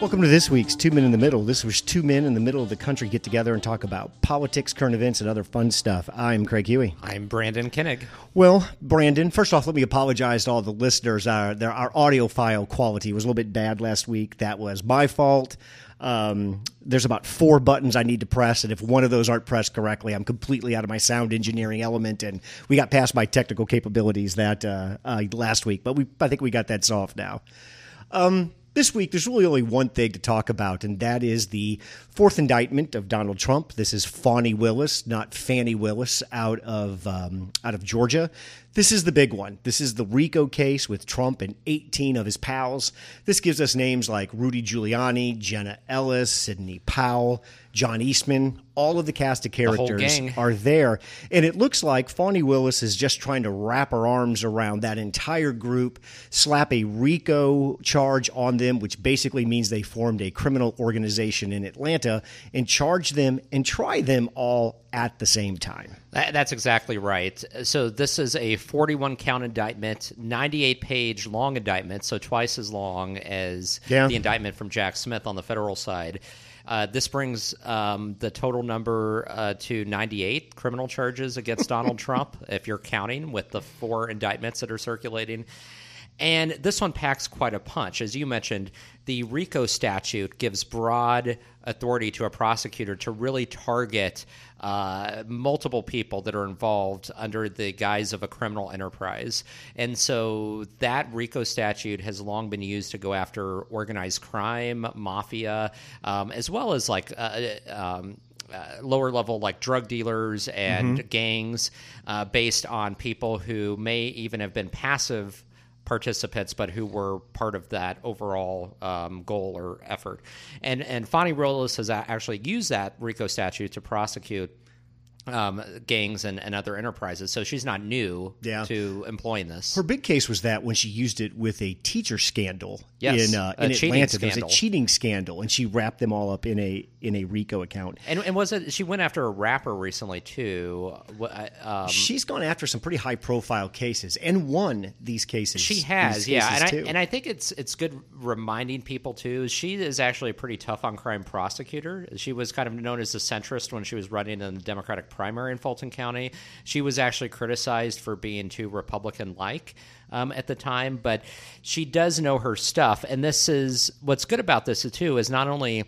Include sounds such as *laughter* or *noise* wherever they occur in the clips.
Welcome to this week's Two Men in the Middle. This was two men in the middle of the country get together and talk about politics, current events, and other fun stuff. I'm Craig Huey. I'm Brandon Kinnig. Well, Brandon, first off, let me apologize to all the listeners. Our, their, our audio file quality was a little bit bad last week. That was my fault. Um, there's about four buttons I need to press, and if one of those aren't pressed correctly, I'm completely out of my sound engineering element. And we got past my technical capabilities that uh, uh, last week, but we I think we got that solved now. Um, this week, there's really only one thing to talk about, and that is the fourth indictment of Donald Trump. This is Fani Willis, not Fannie Willis, out of um, out of Georgia. This is the big one. This is the RICO case with Trump and 18 of his pals. This gives us names like Rudy Giuliani, Jenna Ellis, Sidney Powell, John Eastman. All of the cast of characters are there. And it looks like Fani Willis is just trying to wrap her arms around that entire group, slap a RICO charge on them, which basically means they formed a criminal organization in Atlanta, and charge them and try them all at the same time. That's exactly right. So this is a 41 count indictment, 98 page long indictment, so twice as long as yeah. the indictment from Jack Smith on the federal side. Uh, this brings um, the total number uh, to 98 criminal charges against *laughs* Donald Trump, if you're counting with the four indictments that are circulating. And this one packs quite a punch. As you mentioned, the RICO statute gives broad authority to a prosecutor to really target uh, multiple people that are involved under the guise of a criminal enterprise. And so that RICO statute has long been used to go after organized crime, mafia, um, as well as like. Uh, um, uh, lower level like drug dealers and mm-hmm. gangs uh, based on people who may even have been passive participants, but who were part of that overall um, goal or effort. And and Fani Willis has actually used that RICO statute to prosecute um, gangs and, and other enterprises. So she's not new yeah. to employing this. Her big case was that when she used it with a teacher scandal yes, in, uh, in Atlanta, there was a cheating scandal, and she wrapped them all up in a in a RICO account. And, and was it she went after a rapper recently too? Um, She's gone after some pretty high profile cases and won these cases. She has, yeah, and I, and I think it's it's good reminding people too. She is actually a pretty tough on crime prosecutor. She was kind of known as a centrist when she was running in the Democratic primary in Fulton County. She was actually criticized for being too Republican like. Um, at the time, but she does know her stuff. And this is what's good about this too is not only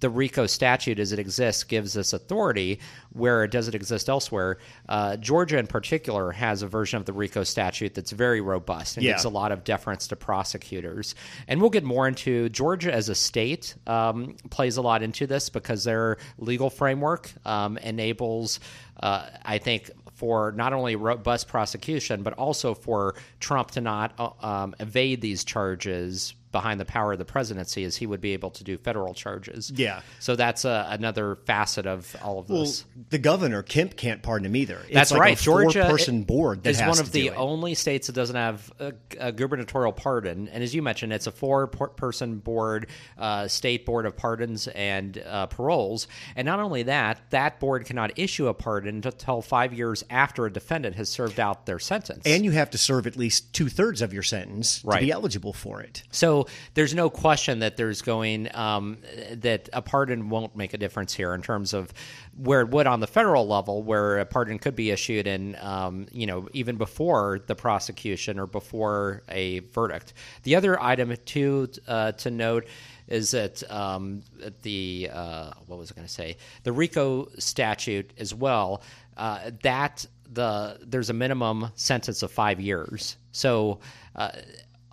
the RICO statute as it exists gives us authority where it doesn't exist elsewhere. Uh, Georgia, in particular, has a version of the RICO statute that's very robust and yeah. gives a lot of deference to prosecutors. And we'll get more into Georgia as a state um, plays a lot into this because their legal framework um, enables, uh, I think, for not only robust prosecution, but also for Trump to not uh, um, evade these charges behind the power of the presidency is he would be able to do federal charges. Yeah. So that's uh, another facet of all of this. The governor Kemp can't pardon him either. It's that's like right. Georgia person board is one of the only states that doesn't have a, a, gubernatorial pardon. And as you mentioned, it's a four-person board, uh, state board of pardons and uh, paroles. And not only that, that board cannot issue a pardon until five years after a defendant has served out their sentence. And you have to serve at least two thirds of your sentence right. to be eligible for it. So there's no question that there's going um, that a pardon won't make a difference here in terms of where it would on the federal level, where a pardon could be issued and um, you know even before the prosecution or before a verdict. The other item too uh, to note is that um, the uh, what was I going to say the RICO statute as well uh, that the there's a minimum sentence of five years. So uh,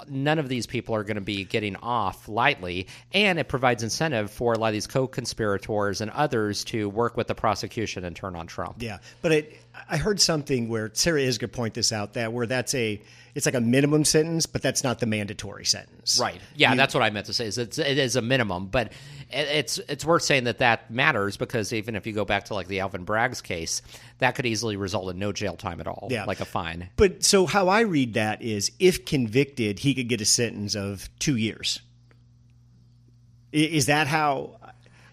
none of these people are going to be getting off lightly, and it provides incentive for a lot of these co-conspirators and others to work with the prosecution and turn on Trump. Yeah, but it, I heard something where Sarah is going to point this out that where that's a it's like a minimum sentence, but that's not the mandatory sentence. Right. Yeah, you, that's what I meant to say. Is it's, it is a minimum, but it's it's worth saying that that matters because even if you go back to like the Alvin Bragg's case, that could easily result in no jail time at all, yeah. like a fine. But so how I read that is, if convicted, he could get a sentence of two years. Is that how?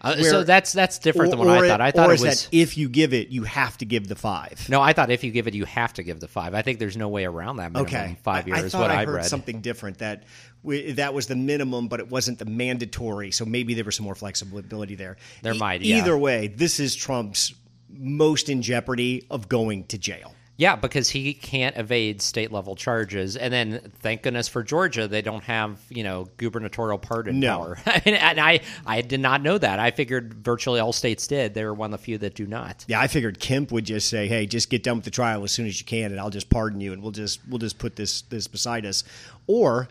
Uh, where, so that's that's different or, than what I thought. I thought it was if you give it, you have to give the five. No, I thought if you give it, you have to give the five. I think there's no way around that. okay, five years. I, I thought what I, heard read. something different that we, that was the minimum, but it wasn't the mandatory. So maybe there was some more flexibility there. There e- might. Yeah. Either way, this is Trump's most in jeopardy of going to jail. Yeah, because he can't evade state level charges, and then thank goodness for Georgia, they don't have you know gubernatorial pardon no. power. *laughs* and I I did not know that. I figured virtually all states did. They were one of the few that do not. Yeah, I figured Kemp would just say, "Hey, just get done with the trial as soon as you can, and I'll just pardon you, and we'll just we'll just put this this beside us." Or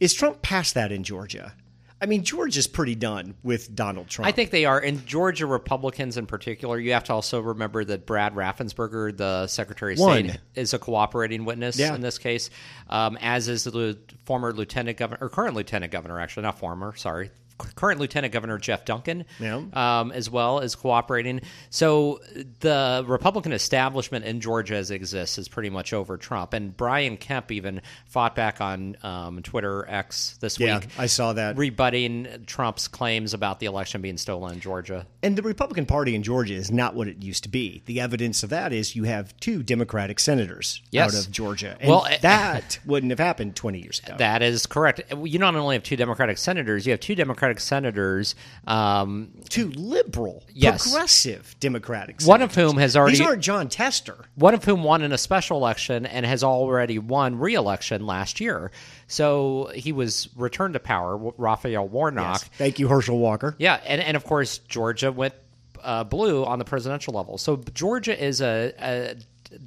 is Trump past that in Georgia? I mean, Georgia's pretty done with Donald Trump. I think they are. And Georgia Republicans in particular, you have to also remember that Brad Raffensperger, the Secretary of One. State, is a cooperating witness yeah. in this case, um, as is the former Lieutenant Governor, or current Lieutenant Governor, actually, not former, sorry, current Lieutenant Governor Jeff Duncan, yeah. um, as well as cooperating. So the Republican establishment in Georgia as it exists is pretty much over Trump. And Brian Kemp even fought back on um, Twitter X this yeah, week. I saw that rebutting Trump's claims about the election being stolen in Georgia. And the Republican Party in Georgia is not what it used to be. The evidence of that is you have two Democratic senators yes. out of Georgia, and well, that wouldn't have happened twenty years ago. That is correct. You not only have two Democratic senators, you have two Democratic Democratic senators, um, two liberal, yes. progressive Democratic, senators. one of whom has already these aren't Jon Tester, one of whom won in a special election and has already won re-election last year. So he was returned to power, Raphael Warnock. Yes. Thank you, Herschel Walker. Yeah, and and of course Georgia went uh, blue on the presidential level. So Georgia is a, a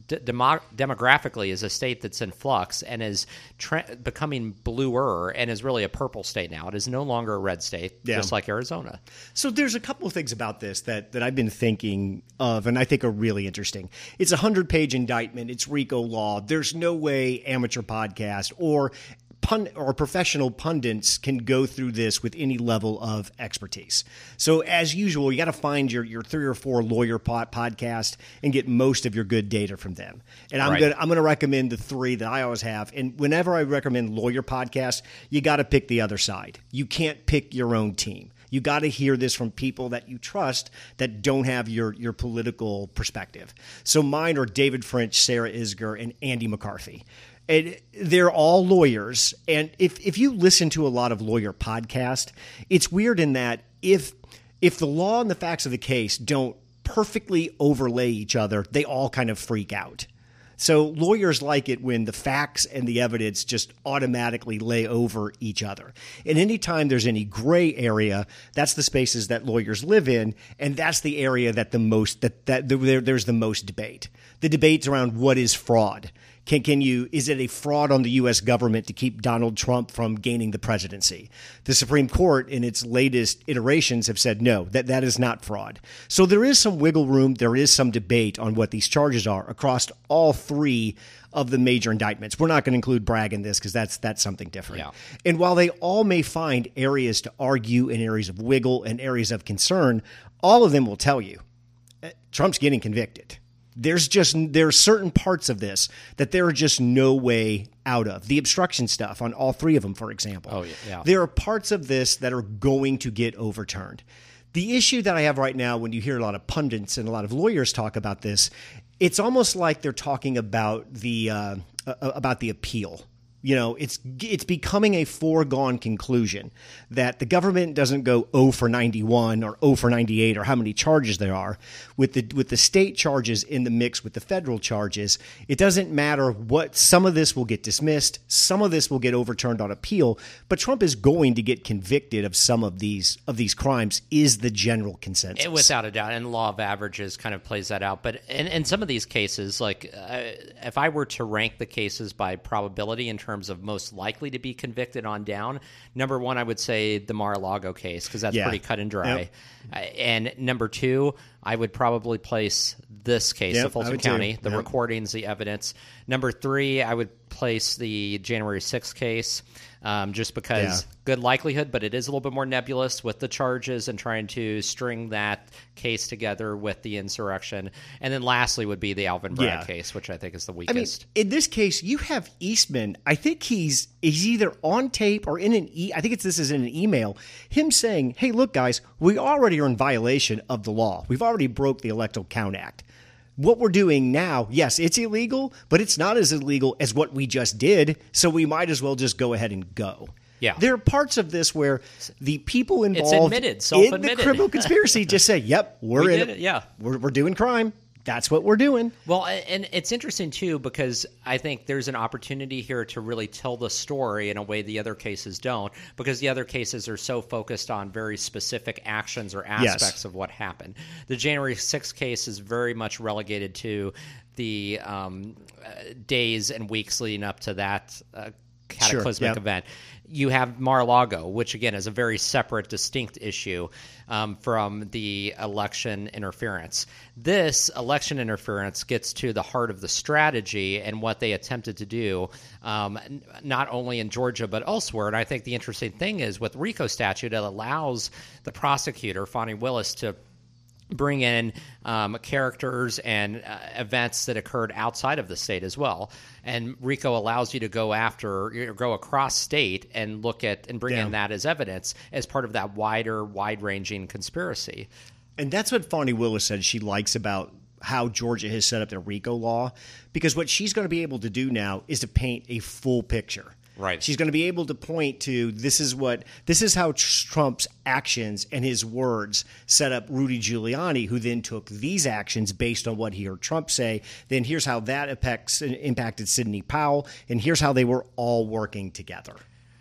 demo- demographically is a state that's in flux and is tra- becoming bluer and is really a purple state now. It is no longer a red state, yeah. just like Arizona. So there's a couple of things about this that, that I've been thinking of and I think are really interesting. It's a 100 page indictment, it's RICO law. There's no way amateur podcast or pun or professional pundits can go through this with any level of expertise. So as usual, you got to find your, your three or four lawyer pod, podcast and get most of your good data from them. And I'm right. gonna I'm gonna recommend the three that I always have. And whenever I recommend lawyer podcasts, you got to pick the other side. You can't pick your own team. You got to hear this from people that you trust that don't have your your political perspective. So mine are David French, Sarah Isgur, and Andy McCarthy and they're all lawyers. And if if you listen to a lot of lawyer podcast, it's weird in that if if the law and the facts of the case don't perfectly overlay each other, they all kind of freak out. So lawyers like it when the facts and the evidence just automatically lay over each other. And anytime there's any gray area, that's the spaces that lawyers live in, and that's the area that the most that that there, there's the most debate. The debates around what is fraud can, can you, is it a fraud on the U.S. government to keep Donald Trump from gaining the presidency? The Supreme Court, in its latest iterations, have said no, that, that is not fraud. So there is some wiggle room. There is some debate on what these charges are across all three of the major indictments. We're not going to include Bragg in this because that's that's something different. Yeah. And while they all may find areas to argue and areas of wiggle and areas of concern, all of them will tell you eh, Trump's getting convicted there's just there are certain parts of this that there are just no way out of. The obstruction stuff on all three of them for example. Oh yeah, yeah. there are parts of this that are going to get overturned. The issue that i have right now when you hear a lot of pundits and a lot of lawyers talk about this it's almost like they're talking about the uh, about the appeal you know, it's it's becoming a foregone conclusion that the government doesn't go 0 for 91 or 0 for 98 or how many charges there are with the with the state charges in the mix with the federal charges. It doesn't matter what some of this will get dismissed, some of this will get overturned on appeal, but Trump is going to get convicted of some of these of these crimes is the general consensus. Without a doubt, and law of averages kind of plays that out. But in, in some of these cases, like uh, if I were to rank the cases by probability in terms terms of most likely to be convicted on down. Number one, I would say the Mar-a-Lago case because that's yeah. pretty cut and dry. Yep. Uh, and number two, I would probably place this case, yep, the Fulton County, the recordings, the evidence. Number three, I would place the January 6th case um, just because yeah. good likelihood, but it is a little bit more nebulous with the charges and trying to string that case together with the insurrection. And then lastly would be the Alvin Bragg yeah. case, which I think is the weakest. I mean, in this case, you have Eastman. I think he's he's either on tape or in an e. I think it's this is in an email. Him saying, "Hey, look, guys, we already are in violation of the law. We've already broke the Electoral Count Act." What we're doing now, yes, it's illegal, but it's not as illegal as what we just did. So we might as well just go ahead and go. Yeah. There are parts of this where the people involved admitted, in the criminal conspiracy just say, "Yep, we're we in it. Yeah, we're, we're doing crime." That's what we're doing. Well, and it's interesting too because I think there's an opportunity here to really tell the story in a way the other cases don't, because the other cases are so focused on very specific actions or aspects yes. of what happened. The January 6th case is very much relegated to the um, uh, days and weeks leading up to that. Uh, cataclysmic sure, yep. event you have Mar-a-Lago, which again is a very separate, distinct issue um, from the election interference. This election interference gets to the heart of the strategy and what they attempted to do, um, not only in Georgia but elsewhere. And I think the interesting thing is with RICO statute, it allows the prosecutor, Fani Willis, to bring in um, characters and uh, events that occurred outside of the state as well. And RICO allows you to go after, or go across state and look at and bring yeah. in that as evidence as part of that wider, wide ranging conspiracy. And that's what Fani Willis said she likes about how Georgia has set up their RICO law, because what she's going to be able to do now is to paint a full picture. Right. She's going to be able to point to this is what this is how Trump's actions and his words set up Rudy Giuliani, who then took these actions based on what he heard Trump say. Then here's how that affects impacted Sidney Powell, and here's how they were all working together.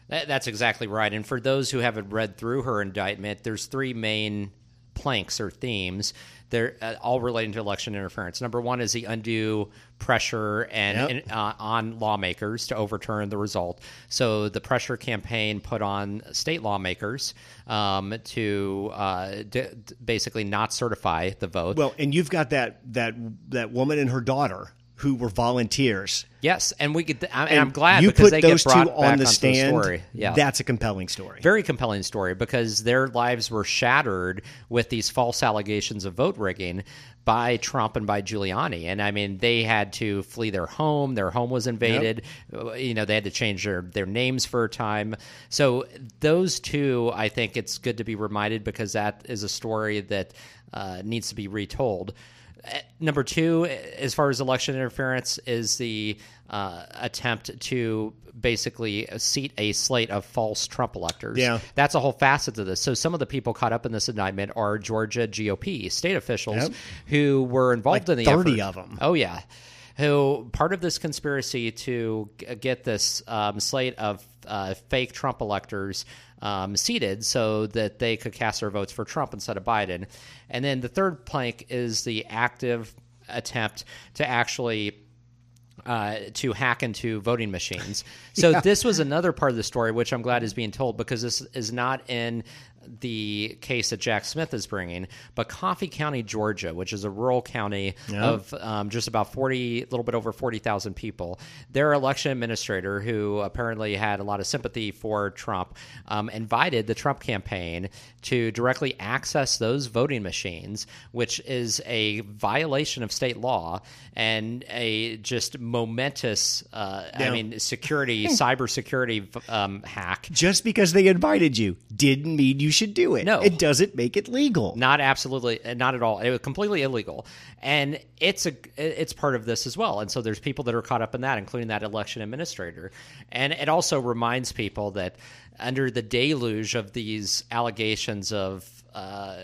That's exactly right. And for those who haven't read through her indictment, there's three main planks or themes. They're uh, all relating to election interference. Number one is the undue pressure and, yep. uh, on lawmakers to overturn the result. So the pressure campaign put on state lawmakers um, to uh, d- basically not certify the vote. Well, and you've got that that that woman and her daughter who were volunteers. Yes, and we could. And, I'm glad you put those two on the stand. The story. Yeah, that's a compelling story. Very compelling story because their lives were shattered with these false allegations of vote rigging by Trump and by Giuliani. And I mean, they had to flee their home. Their home was invaded. Yep. You know, they had to change their, their names for a time. So, those two, I think it's good to be reminded because that is a story that uh, needs to be retold. Number two, as far as election interference, is the uh, attempt to basically seat a slate of false Trump electors. Yeah. That's a whole facet to this. So some of the people caught up in this indictment are Georgia GOP state officials yep. who were involved like in the 30 effort. of them. Oh, yeah. Who part of this conspiracy to get this um, slate of uh, fake Trump electors um, seated so that they could cast their votes for Trump instead of Biden. And then the third plank is the active attempt to actually uh, to hack into voting machines. So *laughs* yeah. this was another part of the story, which I'm glad is being told because this is not in the case that Jack Smith is bringing, but Coffee County, Georgia, which is a rural county of um, just about 40, a little bit over 40,000 people, their election administrator, who apparently had a lot of sympathy for Trump, um, invited the Trump campaign to directly access those voting machines, which is a violation of state law and a just momentous, uh, yeah. I mean, security, cybersecurity um, hack. Just because they invited you didn't mean you should do it. No, it doesn't make it legal. Not absolutely, not at all. It was completely illegal, and it's a it's part of this as well. And so there's people that are caught up in that, including that election administrator. And it also reminds people that under the deluge of these allegations of uh,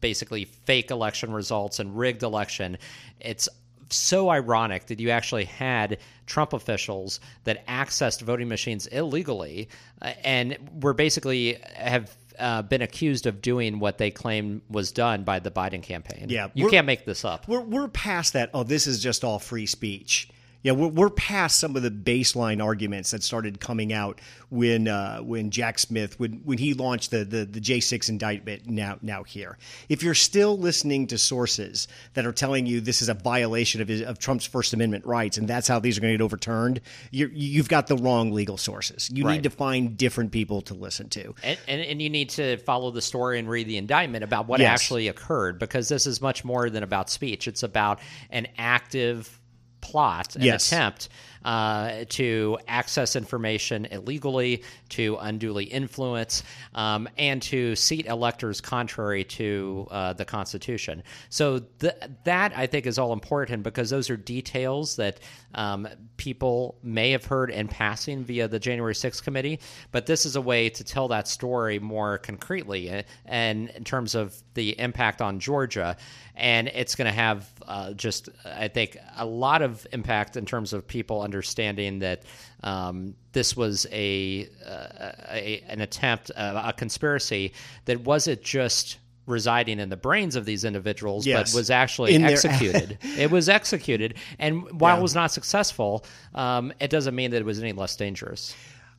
basically fake election results and rigged election, it's so ironic that you actually had Trump officials that accessed voting machines illegally uh, and were basically have uh, been accused of doing what they claim was done by the Biden campaign. Yeah, you can't make this up. We're we're past that. Oh, this is just all free speech. Yeah, we're, we're past some of the baseline arguments that started coming out when uh, when Jack Smith when when he launched the the, the J six indictment. Now now here, if you're still listening to sources that are telling you this is a violation of his, of Trump's First Amendment rights and that's how these are going to get overturned, you you've got the wrong legal sources. You right. need to find different people to listen to, and, and, and you need to follow the story and read the indictment about what yes. actually occurred because this is much more than about speech. It's about an active plot, an yes. attempt uh, to access information illegally, to unduly influence, um, and to seat electors contrary to uh, the Constitution. So th- that I think is all important because those are details that um, people may have heard in passing via the January 6th committee, but this is a way to tell that story more concretely uh, and in terms of the impact on Georgia. And it's going to have uh, just, I think, a lot of impact in terms of people understanding that um, this was a, uh, a an attempt, uh, a conspiracy that wasn't just residing in the brains of these individuals, yes. but was actually in executed. *laughs* it was executed, and while yeah. it was not successful, um, it doesn't mean that it was any less dangerous.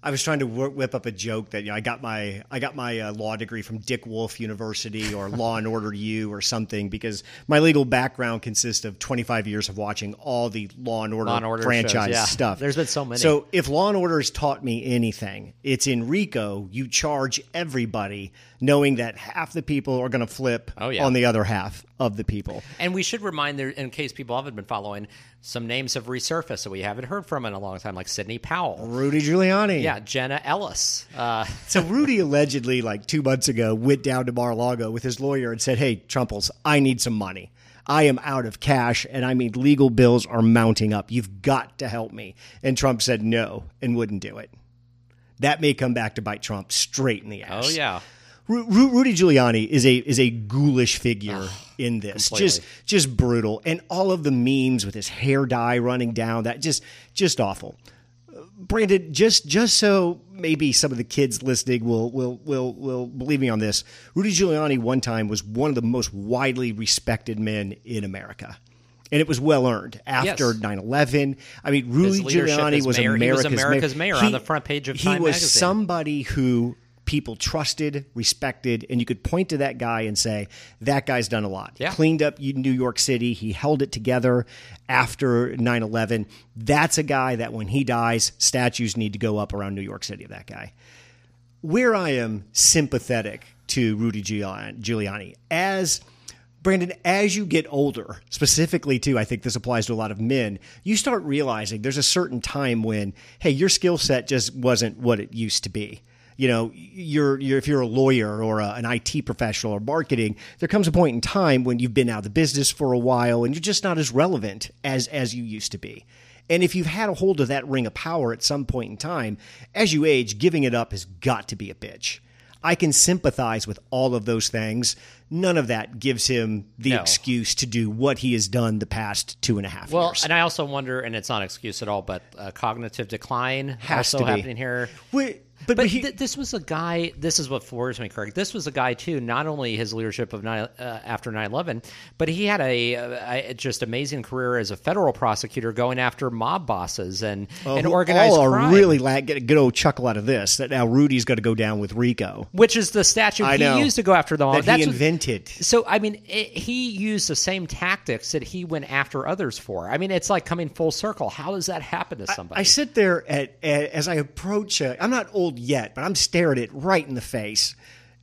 I was trying to whip up a joke that you know, I got my I got my uh, law degree from Dick Wolf University or Law and Order U or something because my legal background consists of 25 years of watching all the Law and Order, law and order franchise shows, yeah. stuff. There's been so many. So if Law and Order has taught me anything, it's in RICO you charge everybody knowing that half the people are going to flip oh, yeah. on the other half of the people. And we should remind there, in case people haven't been following, some names have resurfaced that we haven't heard from in a long time, like Sidney Powell, Rudy Giuliani, yeah, Jenna Ellis. Uh, *laughs* so Rudy allegedly, like two months ago, went down to Mar-a-Lago with his lawyer and said, "Hey, Trumples, I need some money." I am out of cash, and I mean, legal bills are mounting up. You've got to help me. And Trump said no and wouldn't do it. That may come back to bite Trump straight in the ass. Oh, yeah. Ru- Rudy Giuliani is a is a ghoulish figure ah, in this, completely. just just brutal, and all of the memes with his hair dye running down that just just awful. Uh, Brandon, just just so maybe some of the kids listening will will will will believe me on this. Rudy Giuliani one time was one of the most widely respected men in America. And it was well earned after yes. 9-11. I mean, Rudy Giuliani was mayor, America's, was America's mayor, mayor he, on the front page of Time He was magazine. somebody who people trusted, respected, and you could point to that guy and say, that guy's done a lot. Yeah. Cleaned up New York City. He held it together after 9 11. That's a guy that when he dies, statues need to go up around New York City of that guy. Where I am sympathetic to Rudy Giuliani, as Brandon, as you get older, specifically too, I think this applies to a lot of men, you start realizing there's a certain time when, hey, your skill set just wasn't what it used to be you know, you're, you're if you're a lawyer or a, an IT professional or marketing, there comes a point in time when you've been out of the business for a while and you're just not as relevant as as you used to be. And if you've had a hold of that ring of power at some point in time, as you age, giving it up has got to be a bitch. I can sympathize with all of those things. None of that gives him the no. excuse to do what he has done the past two and a half well, years. and I also wonder, and it's not an excuse at all, but uh, cognitive decline Has also happening here. Wait, but, but he, th- this was a guy. This is what floors me, Craig. This was a guy too. Not only his leadership of nine, uh, after 9-11, but he had a, a, just amazing career as a federal prosecutor, going after mob bosses and, oh, and organized all crime. really la- get a good old chuckle out of this. That now Rudy's got to go down with RICO, which is the statute I he know, used to go after the mob. That That's he invented. What, so I mean, it, he used the same tactics that he went after others for. I mean, it's like coming full circle. How does that happen to somebody? I, I sit there at, at, as I approach. Uh, I'm not old yet, but I'm staring it right in the face.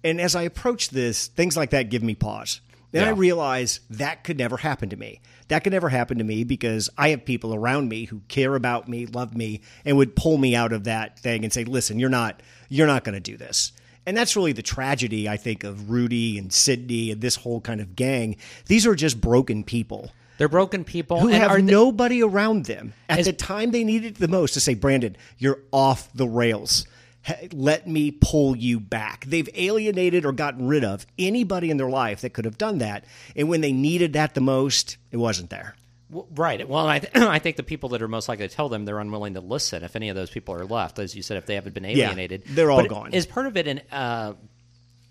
And as I approach this, things like that give me pause. Then yeah. I realize that could never happen to me. That could never happen to me because I have people around me who care about me, love me, and would pull me out of that thing and say, "Listen, you're not you're not going to do this." And that's really the tragedy, I think, of Rudy and Sidney and this whole kind of gang. These are just broken people. They're broken people who have they, nobody around them at as, the time they needed the most to say, Brandon, you're off the rails let me pull you back. They've alienated or gotten rid of anybody in their life that could have done that. And when they needed that the most, it wasn't there. right. Well, I, th- *clears throat* I think the people that are most likely to tell them they're unwilling to listen, if any of those people are left, as you said, if they haven't been alienated, yeah, they're all but gone. Is part of it in uh,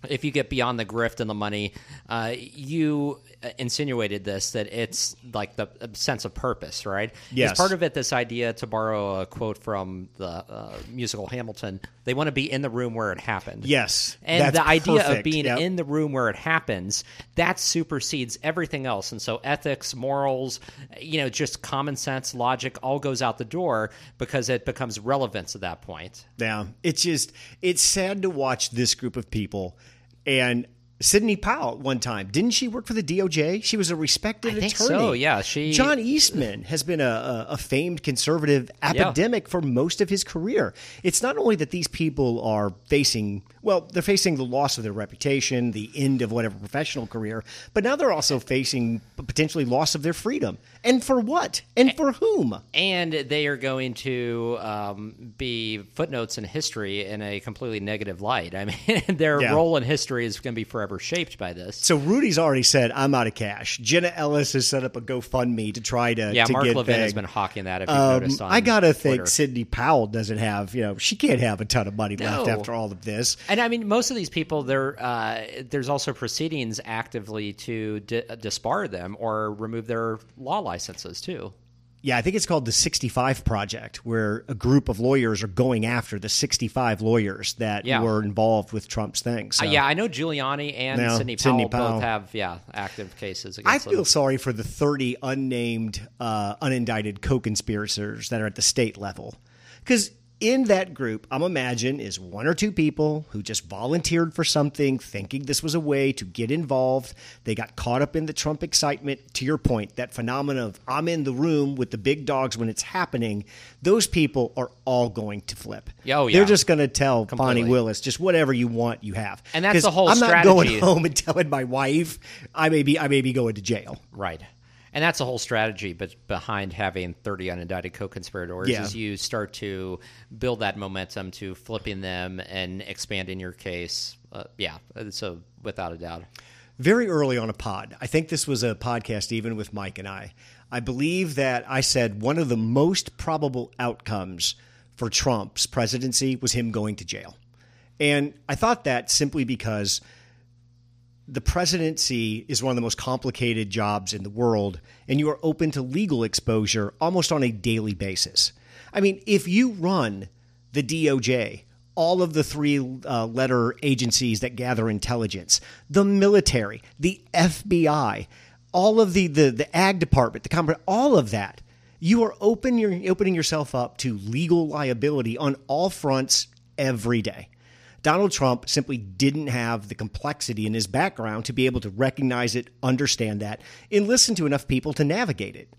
if you get beyond the grift and the money, uh, you insinuated this that it's like the sense of purpose, right? Yes. Is part of it this idea to borrow a quote from the uh, musical Hamilton? They want to be in the room where it happened. Yes, and the idea perfect. of being yep. in the room where it happens that supersedes everything else. And so ethics, morals, you know, just common sense, logic, all goes out the door because it becomes relevance at that point. Yeah, it's just it's sad to watch this group of people and Sidney Powell one time. Didn't she work for the DOJ? She was a respected I attorney. so, yeah. She John Eastman has been a, a, famed conservative academic yeah. for most of his career. It's not only that these people are facing well, they're facing the loss of their reputation, the end of whatever professional career, but now they're also facing potentially loss of their freedom. And for what? And for whom? And they are going to um, be footnotes in history in a completely negative light. I mean, *laughs* their yeah. role in history is going to be forever shaped by this. So Rudy's already said, "I'm out of cash." Jenna Ellis has set up a GoFundMe to try to yeah. To Mark Levin big. has been hawking that. If you've um, noticed, I gotta Twitter. think Sidney Powell doesn't have you know she can't have a ton of money no. left after all of this. And I mean, most of these people, there uh, there's also proceedings actively to di- disbar them or remove their law licenses too. Yeah, I think it's called the 65 Project, where a group of lawyers are going after the 65 lawyers that yeah. were involved with Trump's thing. So. Uh, yeah, I know Giuliani and now, Sidney, Powell Sidney, Powell both have yeah active cases. I feel them. sorry for the 30 unnamed, uh, unindicted co-conspirators that are at the state level, because in that group, I'm imagine, is one or two people who just volunteered for something, thinking this was a way to get involved. They got caught up in the Trump excitement. To your point, that phenomenon of I'm in the room with the big dogs when it's happening. Those people are all going to flip. Oh, yeah. They're just going to tell Completely. Fani Willis just whatever you want, you have. And that's the whole. I'm strategy. not going home and telling my wife I may be I may be going to jail. Right. And that's the whole strategy but behind having 30 unindicted co-conspirators yeah. is you start to build that momentum to flipping them and expanding your case. Uh, yeah, so without a doubt. Very early on a pod, I think this was a podcast even with Mike and I. I believe that I said one of the most probable outcomes for Trump's presidency was him going to jail. And I thought that simply because – the presidency is one of the most complicated jobs in the world, and you are open to legal exposure almost on a daily basis. I mean, if you run the DOJ, all of the three uh, letter agencies that gather intelligence, the military, the FBI, all of the, the, the ag department, the company, all of that, you are open, you're opening yourself up to legal liability on all fronts every day. Donald Trump simply didn't have the complexity in his background to be able to recognize it, understand that, and listen to enough people to navigate it.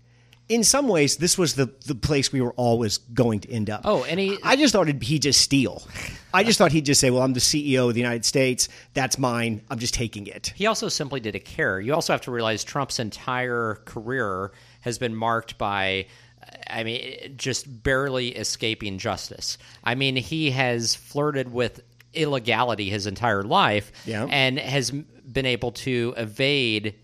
In some ways, this was the, the place we were always going to end up. Oh, and he, I just thought he'd just steal. I just thought he'd just say, "Well, I'm the CEO of the United States. That's mine. I'm just taking it." He also simply didn't care. You also have to realize Trump's entire career has been marked by I mean, just barely escaping justice. I mean, he has flirted with illegality his entire life yeah. and has been able to evade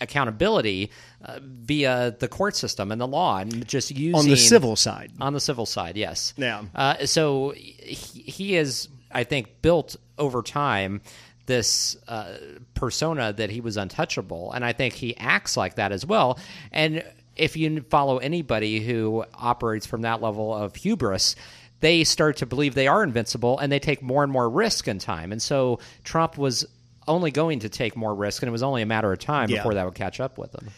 accountability uh, via the court system and the law and just using on the civil side. On the civil side yes. Yeah. Uh, so he, he is i think built over time this uh, persona that he was untouchable and i think he acts like that as well. And if you follow anybody who operates from that level of hubris they start to believe they are invincible and they take more and more risk in time. And so Trump was only going to take more risk, and it was only a matter of time yeah. before that would catch up with him.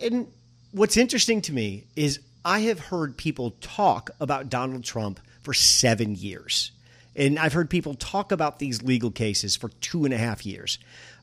And what's interesting to me is I have heard people talk about Donald Trump for seven years. And I've heard people talk about these legal cases for two and a half years.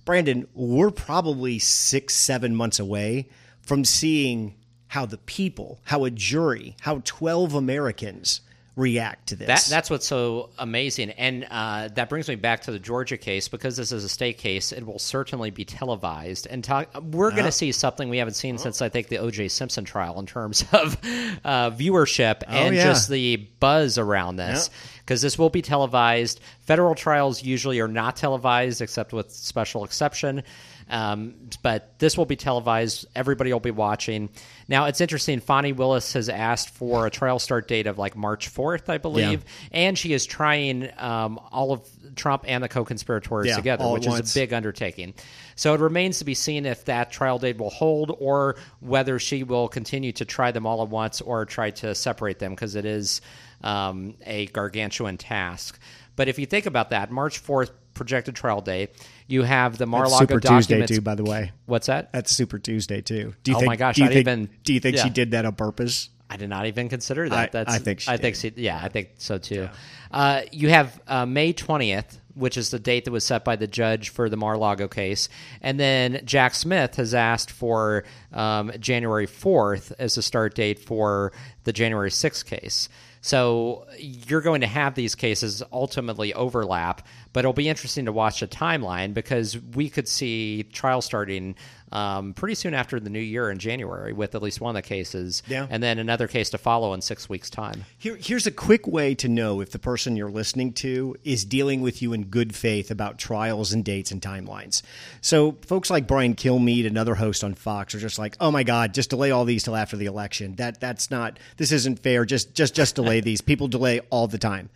Brandon, we're probably six, seven months away from seeing how the people, how a jury, how 12 Americans react to this. That, that's what's so amazing. And uh, that brings me back to the Georgia case because this is a state case. It will certainly be televised. And talk, we're going to uh, see something we haven't seen uh, since, I think, the O.J. Simpson trial in terms *laughs* of uh, viewership oh, and yeah. just the buzz around this. Because this will be televised. Federal trials usually are not televised except with special exception. Um, but this will be televised. Everybody will be watching. Now, it's interesting. Fani Willis has asked for a trial start date of like March 4th, I believe. Yeah. And she is trying um, all of Trump and the co conspirators yeah, together, which is a big undertaking. So it remains to be seen if that trial date will hold or whether she will continue to try them all at once or try to separate them because it is um, a gargantuan task. But if you think about that, March 4th projected trial date, you have the Mar-a-Lago Super documents. Tuesday too, by the way. What's that? That's Super Tuesday too. Do you oh think, my gosh! Do you I think, even. Do you think yeah. she did that on purpose? I did not even consider that. I, That's, I think she I did. think she, yeah, I think so too. Yeah. Uh, you have uh, May twentieth, which is the date that was set by the judge for the Mar-a-Lago case, and then Jack Smith has asked for um, January fourth as the start date for the January sixth case. So you're going to have these cases ultimately overlap, but it'll be interesting to watch the timeline because we could see trial starting um, pretty soon after the new year in January with at least one of the cases, yeah. and then another case to follow in six weeks' time. Here, here's a quick way to know if the person you're listening to is dealing with you in good faith about trials and dates and timelines. So, folks like Brian Kilmeade, another host on Fox, are just like, "Oh my God, just delay all these till after the election. That that's not. This isn't fair. Just just just delay *laughs* these. People delay all the time.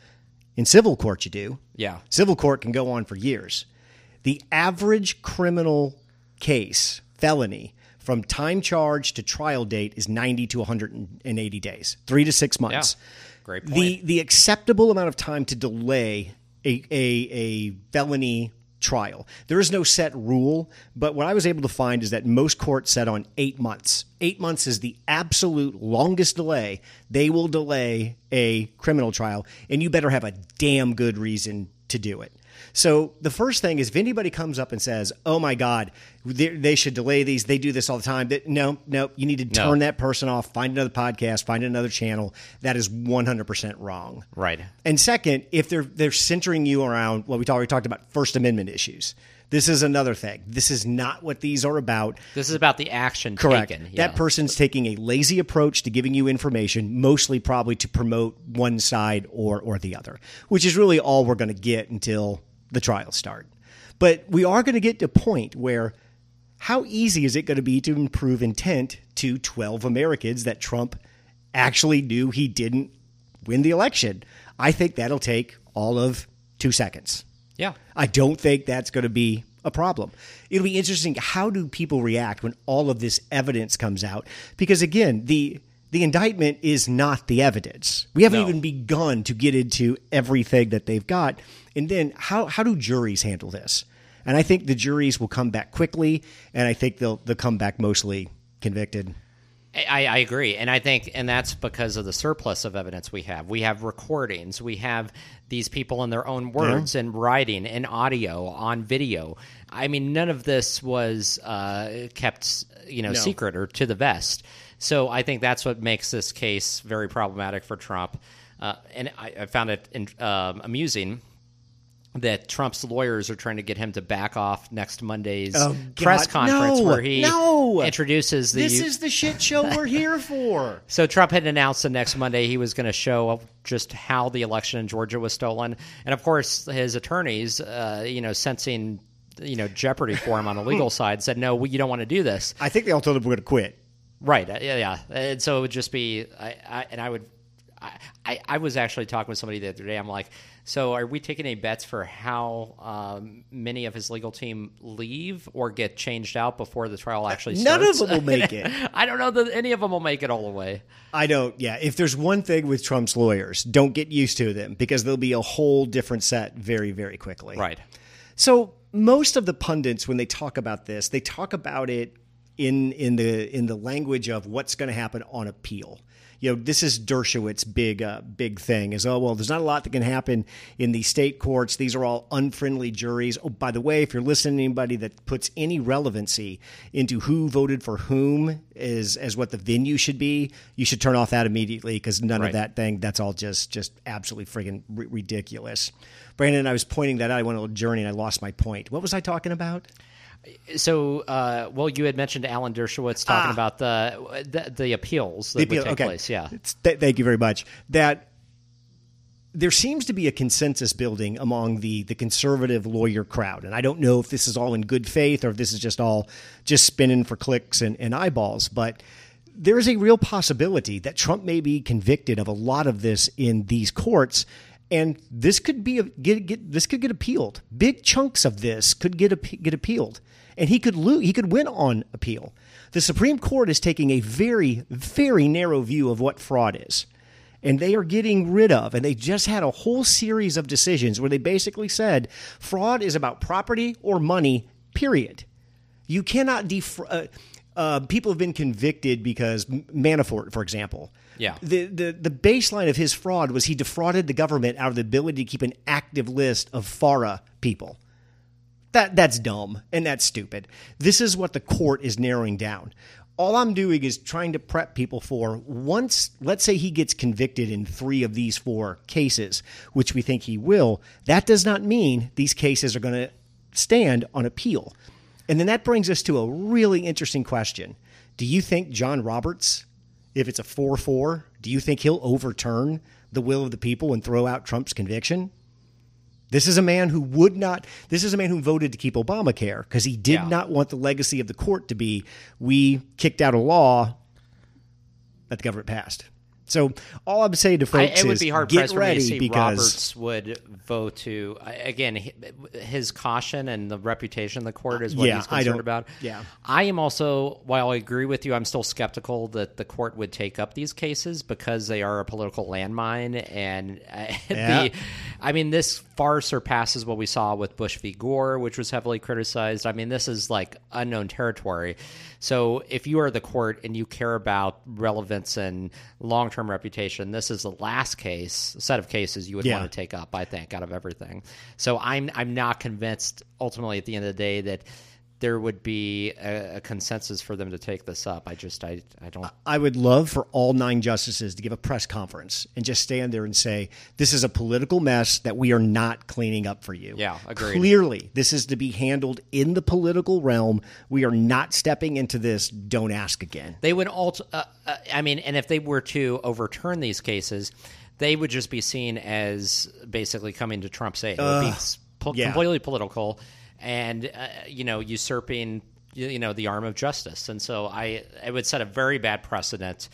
In civil court, you do. Yeah, civil court can go on for years. The average criminal case felony from time charge to trial date is 90 to 180 days, three to six months. Yeah. Great point. The, the acceptable amount of time to delay a, a, a felony trial. There is no set rule, but what I was able to find is that most courts set on eight months. Eight months is the absolute longest delay. They will delay a criminal trial, and you better have a damn good reason to do it. So the first thing is if anybody comes up and says, "Oh my God, they, they should delay these," they do this all the time. That no, no, you need to turn no. that person off. Find another podcast. Find another channel. That is one hundred percent wrong. Right. And second, if they're they're centering you around what well, we already talked about First Amendment issues. This is another thing. This is not what these are about. This is about the action Correct. taken. Yeah. That person's taking a lazy approach to giving you information, mostly probably to promote one side or or the other, which is really all we're going to get until the trials start. But we are going to get to a point where how easy is it going to be to improve intent to 12 Americans that Trump actually knew he didn't win the election? I think that'll take all of two seconds. Yeah. I don't think that's going to be a problem. It'll be interesting how do people react when all of this evidence comes out because again, the the indictment is not the evidence. We haven't no. even begun to get into everything that they've got. And then how, how do juries handle this? And I think the juries will come back quickly, and I think they'll, they'll come back mostly convicted. I, I, agree, and I think, and that's because of the surplus of evidence we have. We have recordings, we have these people in their own words, yeah. and writing, and audio, on video. I mean, none of this was uh, kept, you know, no. secret or to the vest. So I think that's what makes this case very problematic for Trump. Uh, and I, I, found it in, um, amusing that Trump's lawyers are trying to get him to back off next Monday's oh, press conference no, where he no. introduces the. This is the shit show we're here for. *laughs* so Trump had announced the next Monday he was going to show just how the election in Georgia was stolen, and of course his attorneys, uh, you know, sensing you know jeopardy for him on the legal *laughs* side, said no, we, you don't want to do this. I think they all told him we're going to quit. Right. Uh, yeah. Yeah. And so it would just be, I, I and I would, I, I was actually talking with somebody the other day. I'm like, so are we taking any bets for how um, many of his legal team leave or get changed out before the trial actually starts? None of them will make it. *laughs* I don't know that any of them will make it all the way. I don't. Yeah. If there's one thing with Trump's lawyers, don't get used to them because there'll be a whole different set very, very quickly. Right. So most of the pundits, when they talk about this, they talk about it in in the in the language of what's going to happen on appeal. You know, this is Dershowitz's big uh, big thing is oh well, there's not a lot that can happen in the state courts. These are all unfriendly juries. Oh, by the way, if you're listening to anybody that puts any relevancy into who voted for whom is as what the venue should be, you should turn off that immediately because none right. of that thing. That's all just just absolutely friggin' r- ridiculous. Brandon, I was pointing that out. I went on a journey and I lost my point. What was I talking about? So, uh, well, you had mentioned Alan Dershowitz talking ah. about the, the, the appeals that the appeal, would take okay. place. Yeah, th- thank you very much. That there seems to be a consensus building among the the conservative lawyer crowd, and I don't know if this is all in good faith or if this is just all just spinning for clicks and, and eyeballs, but there is a real possibility that Trump may be convicted of a lot of this in these courts, and this could be a, get, get this could get appealed. Big chunks of this could get get appealed, and he could lose. He could win on appeal. The Supreme Court is taking a very very narrow view of what fraud is and they are getting rid of. And they just had a whole series of decisions where they basically said fraud is about property or money, period. You cannot defraud. Uh, uh, people have been convicted because Manafort, for example. Yeah. The, the the baseline of his fraud was he defrauded the government out of the ability to keep an active list of FARA people. That that's dumb and that's stupid. This is what the court is narrowing down all I'm doing is trying to prep people for once, let's say he gets convicted in three of these four cases, which we think he will, that does not mean these cases are going to stand on appeal. And then that brings us to a really interesting question. Do you think John Roberts, if it's a 4 4, do you think he'll overturn the will of the people and throw out Trump's conviction? This is a man who would not, this is a man who voted to keep Obamacare because he did yeah. not want the legacy of the court to be we kicked out a law that the government passed. So all I'm saying to folks I, it would be hard for me to see because Roberts would vote to again his caution and the reputation of the court is what yeah, he's concerned about. Yeah, I am also while I agree with you, I'm still skeptical that the court would take up these cases because they are a political landmine and uh, *laughs* yeah. the, I mean this far surpasses what we saw with Bush v Gore, which was heavily criticized. I mean this is like unknown territory. So if you are the court and you care about relevance and long term reputation, this is the last case set of cases you would yeah. want to take up. I think out of everything. So I'm I'm not convinced ultimately at the end of the day that there would be a, a, consensus for them to take this up. I just, I, I don't. I would love for all nine justices to give a press conference and just stand there and say, "This is a political mess that we are not cleaning up for you." Yeah, agreed. Clearly, this is to be handled in the political realm. We are not stepping into this. Don't ask again. They would all. Uh, uh, I mean, and if they were to overturn these cases, they would just be seen as basically coming to Trump's aid. It would be po- yeah. completely political and uh, you know usurping you know the arm of justice. And so I it would set a very bad precedent,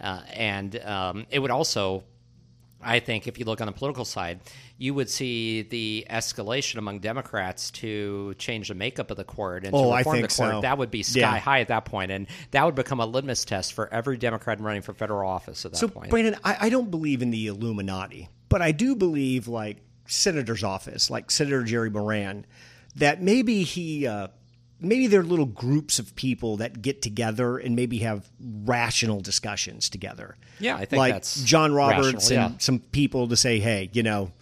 uh, and um, it would also. I think if you look on the political side, you would see the escalation among Democrats to change the makeup of the court and oh, to reform the court. So. That would be sky yeah. high at that point, and that would become a litmus test for every Democrat running for federal office at that so, point. Brandon, I, I don't believe in the Illuminati, but I do believe like senator's office, like Senator Jerry Moran that maybe he uh, maybe there are little groups of people that get together and maybe have rational discussions together. Yeah, I think like that's John Roberts rational, and yeah. some people to say, hey, you know,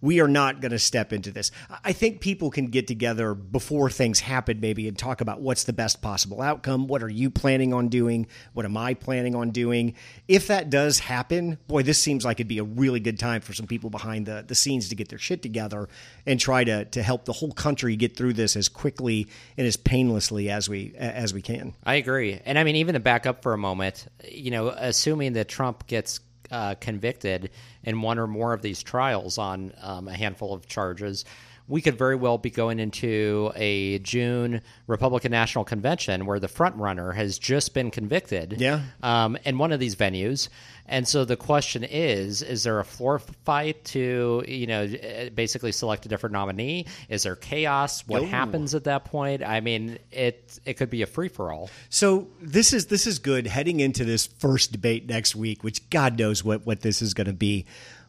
we are not going to step into this. I think people can get together before things happen, maybe, and talk about what's the best possible outcome. What are you planning on doing? What am I planning on doing? If that does happen, boy, this seems like it'd be a really good time for some people behind the, the scenes to get their shit together and try to, to help the whole country get through this as quickly and as painlessly as we as we can. I agree, and I mean, even to back up for a moment, you know, assuming that Trump gets uh, convicted in one or more of these trials on um, a handful of charges, we could very well be going into a June Republican National Convention where the front runner has just been convicted yeah. um, in one of these venues. And so the question is: Is there a floor fight to you know eh, basically select a different nominee? Is there chaos? What Ooh. happens at that point? I mean, it it could be a free for all. So this is this is good heading into this first debate next week, which God knows what what this is going to be.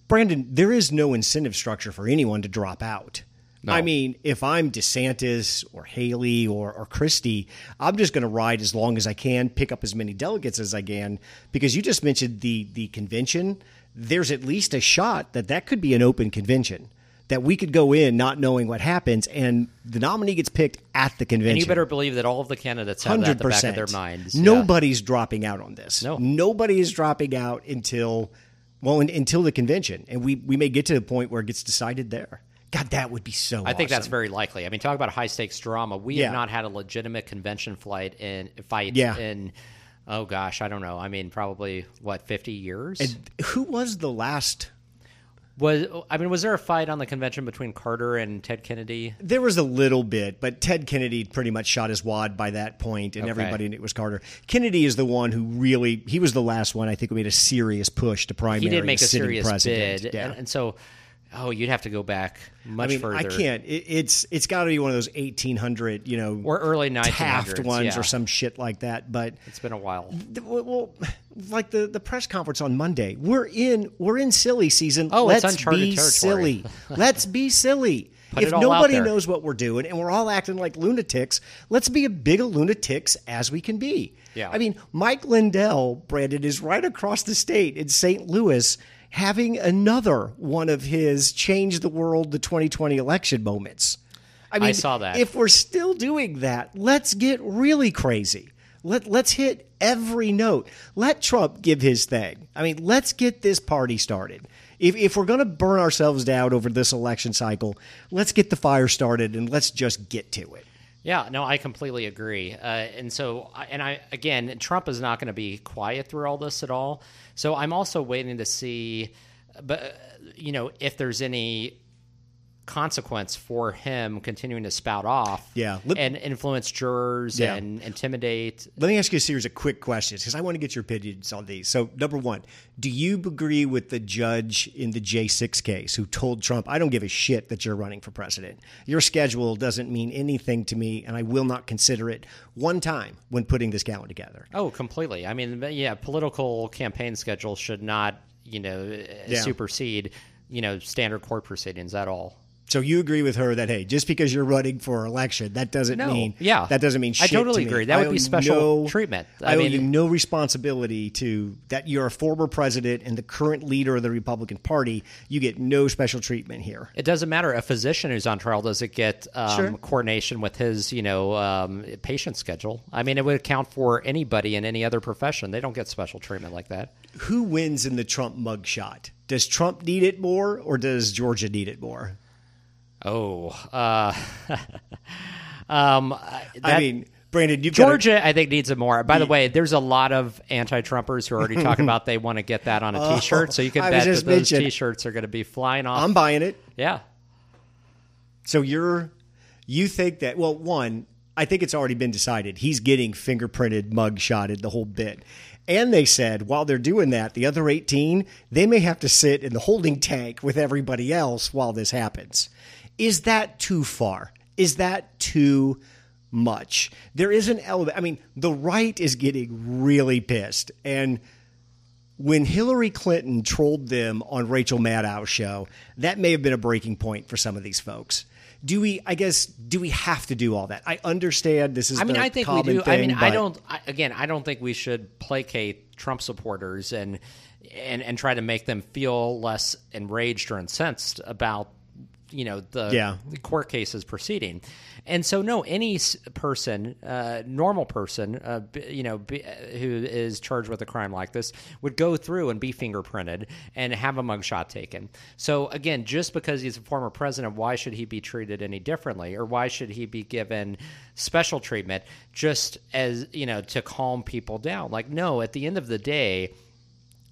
Brandon, there is no incentive structure for anyone to drop out. No. I mean, if I'm DeSantis or Haley or, or Christie, I'm just going to ride as long as I can, pick up as many delegates as I can, because you just mentioned the the convention. There's at least a shot that that could be an open convention. That we could go in not knowing what happens, and the nominee gets picked at the convention. And you better believe that all of the candidates have 100%. that at the back of their minds. Nobody's yeah. dropping out on this. No, nobody is dropping out until well, in, until the convention, and we we may get to the point where it gets decided there. God, that would be so. I think that's very likely. I mean, talk about high stakes drama. We yeah. have not had a legitimate convention flight in fight yeah. in. Oh gosh, I don't know. I mean, probably what fifty years. And who was the last? Was I mean, was there a fight on the convention between Carter and Ted Kennedy? There was a little bit, but Ted Kennedy pretty much shot his wad by that point, and okay. everybody knew it was Carter. Kennedy is the one who really he was the last one I think who made a serious push to primary. He did make a serious president. bid, yeah. and, and so Oh, you'd have to go back much I mean, further. I can't. It, it's it's got to be one of those eighteen hundred, you know, or early Taft ones yeah. or some shit like that. But it's been a while. Well, like the the press conference on Monday, we're in we're in silly season. Oh, Let's it's uncharted be territory. silly. *laughs* Let's be silly. Put if nobody knows what we're doing and we're all acting like lunatics, let's be as big a lunatics as we can be. Yeah. I mean, Mike Lindell, Brandon, is right across the state in St. Louis having another one of his change the world the 2020 election moments. I mean, I saw that. If we're still doing that, let's get really crazy. Let let's hit every note. Let Trump give his thing. I mean, let's get this party started. If if we're going to burn ourselves down over this election cycle, let's get the fire started and let's just get to it. Yeah, no, I completely agree. Uh, and so, and I again, Trump is not going to be quiet through all this at all. So I'm also waiting to see, but you know, if there's any consequence for him continuing to spout off yeah. Let, and influence jurors yeah. and intimidate. Let me ask you a series of quick questions because I want to get your opinions on these. So, number one, do you agree with the judge in the J6 case who told Trump, I don't give a shit that you're running for president? Your schedule doesn't mean anything to me, and I will not consider it one time when putting this gallon together? Oh, completely. I mean, yeah, political campaign schedules should not, you know, yeah. supersede, you know, standard court proceedings at all. So you agree with her that hey, just because you're running for election, that doesn't no. mean yeah, that doesn't mean I totally to agree. That I would be special no, treatment. I, I mean, owe you no responsibility to that. You're a former president and the current leader of the Republican Party. You get no special treatment here. It doesn't matter. A physician who's on trial doesn't get um, sure. coordination with his you know um, patient schedule. I mean, it would account for anybody in any other profession. They don't get special treatment like that. Who wins in the Trump mugshot? Does Trump need it more, or does Georgia need it more? Oh, uh, *laughs* um, that, I mean, Brandon, Georgia, gotta, I think needs it more. By the way, there's a lot of anti-Trumpers who are already talking about they want to get that on a *laughs* oh, T-shirt. So you can bet that those T-shirts are going to be flying off. I'm buying it. Yeah. So you're, you think that? Well, one, I think it's already been decided. He's getting fingerprinted, mug shotted, the whole bit. And they said while they're doing that, the other 18, they may have to sit in the holding tank with everybody else while this happens. Is that too far? Is that too much? There is an element. I mean, the right is getting really pissed. And when Hillary Clinton trolled them on Rachel Maddow's show, that may have been a breaking point for some of these folks. Do we? I guess. Do we have to do all that? I understand this is. I mean, I think we do. Thing, I mean. I don't. I, again, I don't think we should placate Trump supporters and and and try to make them feel less enraged or incensed about you know the, yeah. the court case is proceeding. And so no any person uh, normal person uh, you know who is charged with a crime like this would go through and be fingerprinted and have a mugshot taken. So again just because he's a former president why should he be treated any differently? Or why should he be given special treatment just as you know to calm people down? Like no at the end of the day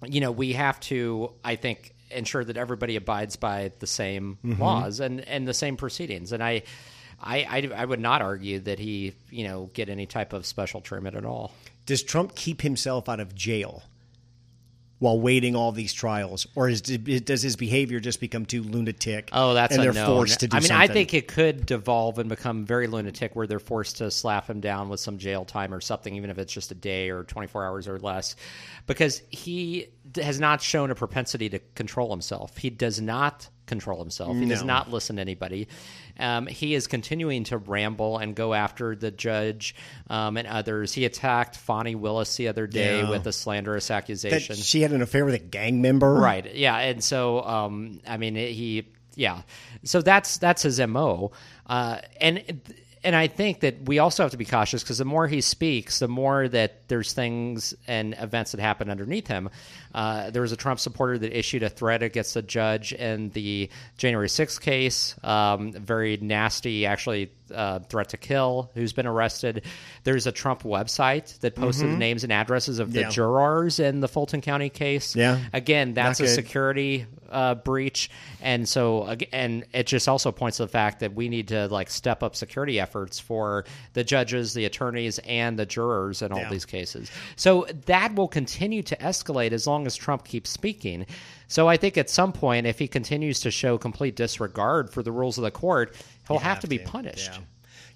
you know we have to i think ensure that everybody abides by the same mm-hmm. laws and, and the same proceedings. And I, I, I, I, would not argue that he, you know, get any type of special treatment at all. Does Trump keep himself out of jail while waiting all these trials, or is, does his behavior just become too lunatic? Oh, that's and they're forced to do. I mean, something? I think it could devolve and become very lunatic, where they're forced to slap him down with some jail time or something, even if it's just a day or twenty four hours or less, because he has not shown a propensity to control himself. He does not control himself. He no. does not listen to anybody. Um, he is continuing to ramble and go after the judge um, and others. He attacked Fani Willis the other day yeah. with a slanderous accusation. That she had an affair with a gang member, right? Yeah, and so um, I mean, he, yeah, so that's that's his mo, uh, and and I think that we also have to be cautious because the more he speaks, the more that there's things and events that happen underneath him. Uh, there was a Trump supporter that issued a threat against a judge in the January 6th case, um, very nasty, actually, uh, threat to kill, who's been arrested. There's a Trump website that posted mm-hmm. names and addresses of the yeah. jurors in the Fulton County case. Yeah. Again, that's Not a good. security uh, breach, and so and it just also points to the fact that we need to like step up security efforts for the judges, the attorneys, and the jurors in all yeah. these cases. So that will continue to escalate as long as Trump keeps speaking. So I think at some point, if he continues to show complete disregard for the rules of the court, he'll have, have, to be punished. Yeah.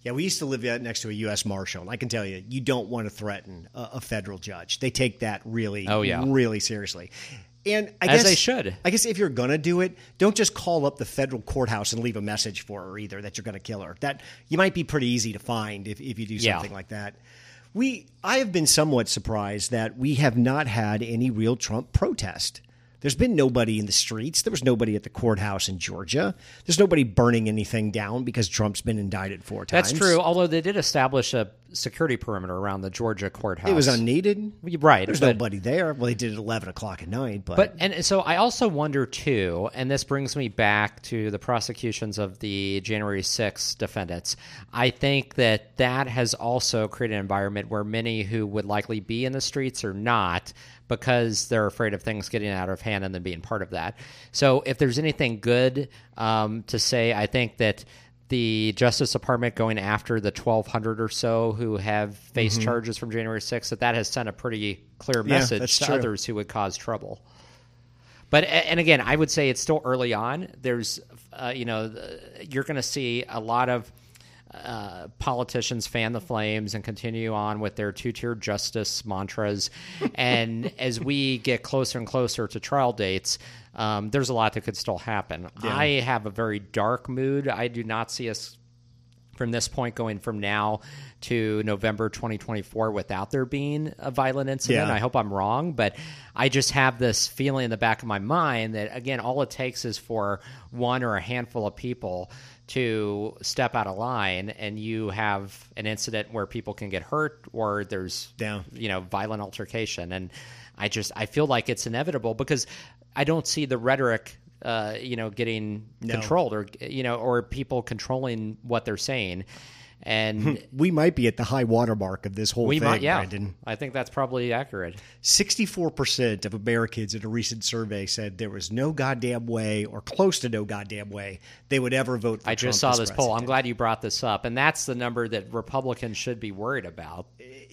Yeah, we used to live next to a U.S. Marshal, and I can tell you, you don't want to threaten a, a federal judge. They take that really, oh, yeah. really seriously. And I As guess they should. I guess if you're gonna do it, don't just call up the federal courthouse and leave a message for her either that you're gonna kill her. That you might be pretty easy to find if, if you do something yeah. like that. We I have been somewhat surprised that we have not had any real Trump protest. There's been nobody in the streets. There was nobody at the courthouse in Georgia. There's nobody burning anything down because Trump's been indicted four times. That's true. Although they did establish a security perimeter around the Georgia courthouse. It was unneeded. Right. There's but, nobody there. Well, they did it at 11 o'clock at night. But. but and so I also wonder too, and this brings me back to the prosecutions of the January 6 defendants. I think that that has also created an environment where many who would likely be in the streets or not because they're afraid of things getting out of hand and then being part of that. So, if there's anything good um, to say, I think that the Justice Department going after the 1,200 or so who have faced mm-hmm. charges from January 6th, that that has sent a pretty clear message yeah, to true. others who would cause trouble. But and again, I would say it's still early on. There's, uh, you know, you're going to see a lot of uh, politicians fan the flames and continue on with their two tier justice mantras. *laughs* and as we get closer and closer to trial dates, um, there's a lot that could still happen. Yeah. I have a very dark mood. I do not see us from this point going from now to November 2024 without there being a violent incident. Yeah. I hope I'm wrong, but I just have this feeling in the back of my mind that, again, all it takes is for one or a handful of people to step out of line and you have an incident where people can get hurt or there's Down. you know violent altercation and i just i feel like it's inevitable because i don't see the rhetoric uh, you know getting no. controlled or you know or people controlling what they're saying and hmm. we might be at the high watermark of this whole we thing, might, yeah. Brandon. I think that's probably accurate. 64% of Americans in a recent survey said there was no goddamn way or close to no goddamn way they would ever vote for I just Trump saw this poll. I'm glad you brought this up. And that's the number that Republicans should be worried about.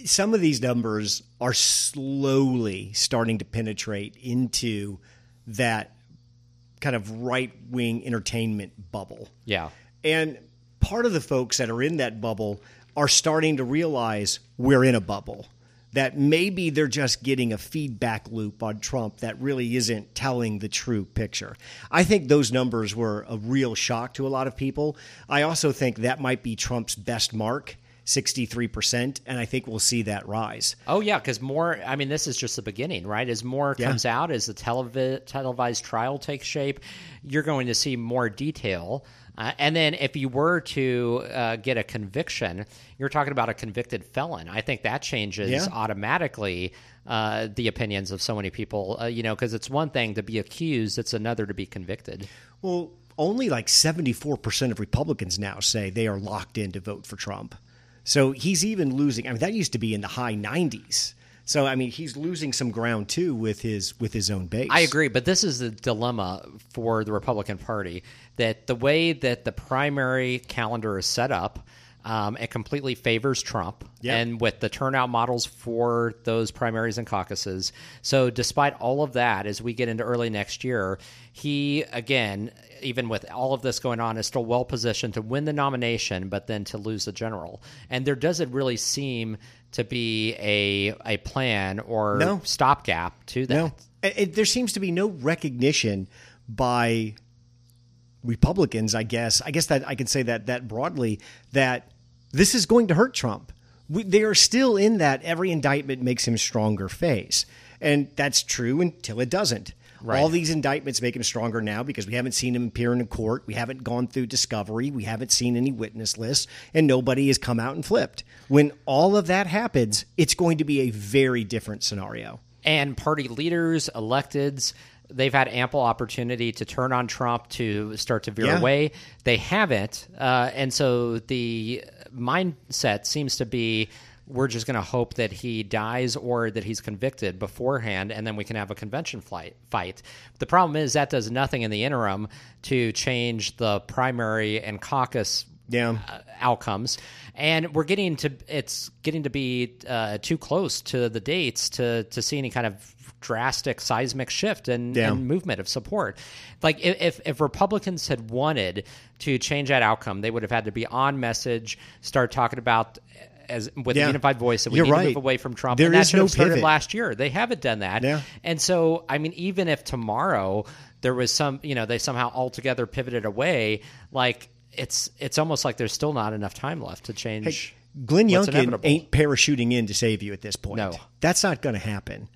Some of these numbers are slowly starting to penetrate into that kind of right wing entertainment bubble. Yeah. And part of the folks that are in that bubble are starting to realize we're in a bubble. That maybe they're just getting a feedback loop on Trump that really isn't telling the true picture. I think those numbers were a real shock to a lot of people. I also think that might be Trump's best mark. 63%, and I think we'll see that rise. Oh, yeah, because more, I mean, this is just the beginning, right? As more yeah. comes out, as the televi- televised trial takes shape, you're going to see more detail uh, and then if you were to uh, get a conviction, you're talking about a convicted felon. I think that changes yeah. automatically uh, the opinions of so many people, uh, you know, because it's one thing to be accused, it's another to be convicted. Well, only like 74% of Republicans now say they are locked in to vote for Trump. So he's even losing. I mean, that used to be in the high 90s. So I mean, he's losing some ground too with his with his own base. I agree, but this is the dilemma for the Republican Party that the way that the primary calendar is set up. Um, it completely favors Trump, yep. and with the turnout models for those primaries and caucuses. So, despite all of that, as we get into early next year, he again, even with all of this going on, is still well positioned to win the nomination, but then to lose the general. And there doesn't really seem to be a a plan or no. stopgap to that. No, it, there seems to be no recognition by Republicans. I guess I guess that I can say that that broadly that this is going to hurt Trump. We, they are still in that every indictment makes him stronger phase, and that's true until it doesn't. Right. All these indictments make him stronger now because we haven't seen him appear in a court. We haven't gone through discovery. We haven't seen any witness lists, and nobody has come out and flipped. When all of that happens, it's going to be a very different scenario. And party leaders, electeds, they've had ample opportunity to turn on Trump to start to veer yeah. away. They haven't, uh, and so the mindset seems to be we're just going to hope that he dies or that he's convicted beforehand, and then we can have a convention flight, fight. The problem is that does nothing in the interim to change the primary and caucus yeah. uh, outcomes. And we're getting to it's getting to be uh, too close to the dates to to see any kind of drastic seismic shift and, yeah. and movement of support. Like if if Republicans had wanted to change that outcome, they would have had to be on message, start talking about as with yeah. a unified voice that we You're need right. to move away from Trump. There and that is should no have started pivot. last year. They haven't done that. Yeah. And so, I mean, even if tomorrow there was some, you know, they somehow altogether pivoted away, like it's it's almost like there's still not enough time left to change. Hey, Glenn Youngkin inevitable. ain't parachuting in to save you at this point. No. that's not going to happen.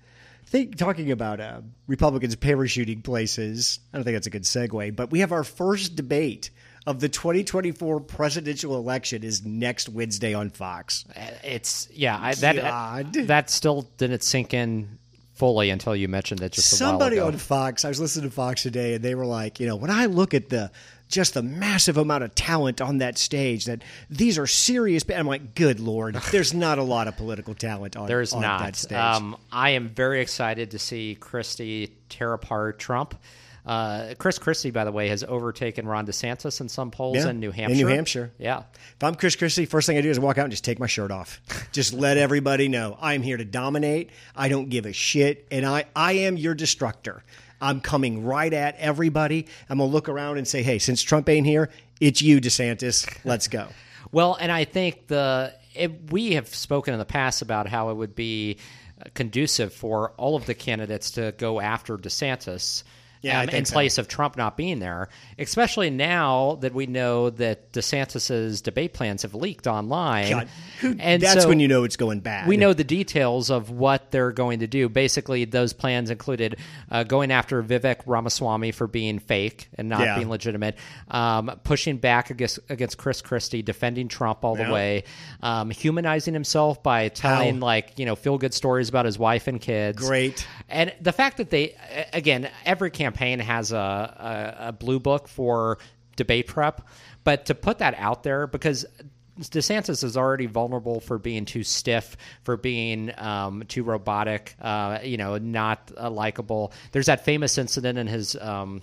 Think talking about uh, Republicans parachuting places. I don't think that's a good segue, but we have our first debate of the 2024 presidential election is next Wednesday on Fox. It's yeah, I, that that still didn't sink in fully until you mentioned it just Somebody on Fox, I was listening to Fox today, and they were like, you know, when I look at the just the massive amount of talent on that stage, that these are serious. I'm like, good lord, *laughs* there's not a lot of political talent on. There's on not. that stage. Um, I am very excited to see Christie tear apart Trump. Uh, Chris Christie, by the way, has overtaken Ron DeSantis in some polls Yeah, in New Hampshire. in. New Hampshire. Yeah. If I'm Chris Christie, first thing I do is walk out and just take my shirt off. just let everybody know I'm here to dominate. I don't give a shit, and I I am your destructor. I'm coming right at everybody. I'm gonna look around and say, hey, since Trump ain't here, it's you, DeSantis. Let's go. *laughs* Well, and I think the it, we have spoken in the past about how it would be conducive for all of the candidates to go after DeSantis. Yeah, um, in so. place of Trump not being there, especially now that we know that DeSantis's debate plans have leaked online, God, who- and that's so when you know it's going bad. we know the details of what they're going to do. Basically, those plans included uh, going after Vivek Ramaswamy for being fake and not Yeah. being legitimate, um, pushing back against against Chris Christie, defending Trump all Yeah. the way, um, humanizing himself by telling How? like you know feel good stories about his wife and kids. Great. And the fact that they again every campaign has a, a, a blue book for debate prep, but to put that out there because DeSantis is already vulnerable for being too stiff, for being um, too robotic, uh, you know, not uh, likable. There's that famous incident in his. Um,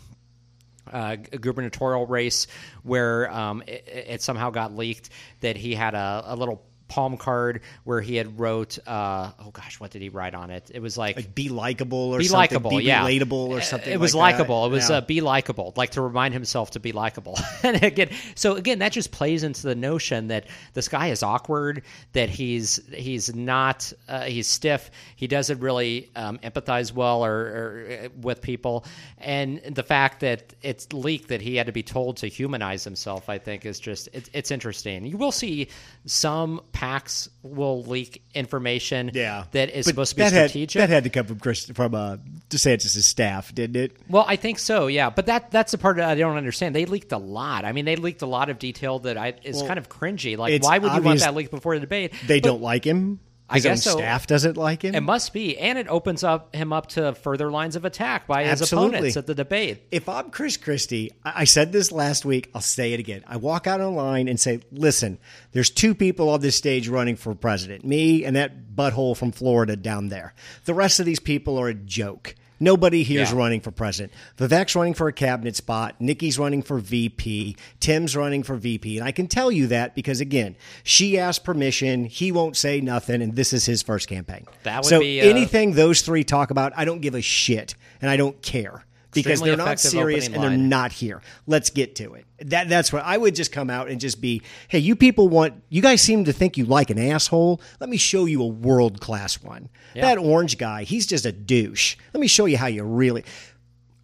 uh, gubernatorial race where um, it, it somehow got leaked that he had a, a little palm card where he had wrote uh, oh gosh what did he write on it it was like, like be likable or be something, likable, be yeah. relatable or something. It was like that. likable. It was Yeah. uh, be likable, like to remind himself to be likable. *laughs* and again, so again, that just plays into the notion that this guy is awkward, that he's he's not uh, he's stiff, he doesn't really um, empathize well or, or uh, with people, and the fact that it's leaked that he had to be told to humanize himself, I think, is just it's, it's interesting. You will see some PACs will leak information yeah that is But supposed to be that strategic. Had, that had to come from Chris from uh, DeSantis' staff, didn't it? Well, I think so, yeah. But that that's the part that I don't understand. They leaked a lot. I mean, they leaked a lot of detail that I is Well, kind of cringy. Like, why would you want that leaked before the debate? They But don't like him. I His guess so. staff doesn't like him. It must be, and it opens up him up to further lines of attack by his Absolutely. opponents at the debate. if I'm Chris Christie, I I said this last week, I'll say it again. I walk out online and say, listen, there's two people on this stage running for president me and that butthole from Florida down there. The rest of these people are a joke. Nobody here's Yeah. running for president. Vivek's running for a cabinet spot. Nikki's running for VP. Tim's running for VP. And I can tell you that because, again, she asked permission. He won't say nothing. And this is his first campaign. That would so be, uh, anything those three talk about, I don't give a shit. And I don't care because they're not serious and they're line. not here. Let's get to it. That that's what I would just come out and just be, hey, you people want you guys seem to think you like an asshole. Let me show you a world class one. That orange guy, he's just a douche. Let me show you how you really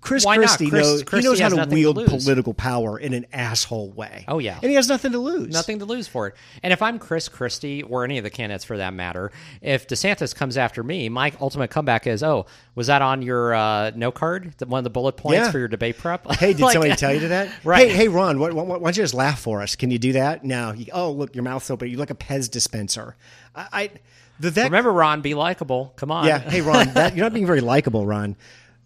Chris Why? Christie Chris- knows Christie he knows how to nothing to wield political power in an asshole way. Oh, yeah. and he has nothing to lose. Nothing to lose for it. And if I'm Chris Christie or any of the candidates for that matter, if DeSantis comes after me, my ultimate comeback is, "Oh, was that on your uh, no card? The- One of the bullet points Yeah. for your debate prep?" Hey, did *laughs* Like- somebody tell you to that? *laughs* Right. Hey, hey, Ron, why, why, why don't you just laugh for us? Can you do that? No. You, oh, look, your mouth's open. You look a Pez dispenser. I, I Vivek. Remember, Ron, be likable. Come on. Yeah. Hey, Ron, *laughs* that, you're not being very likable, Ron.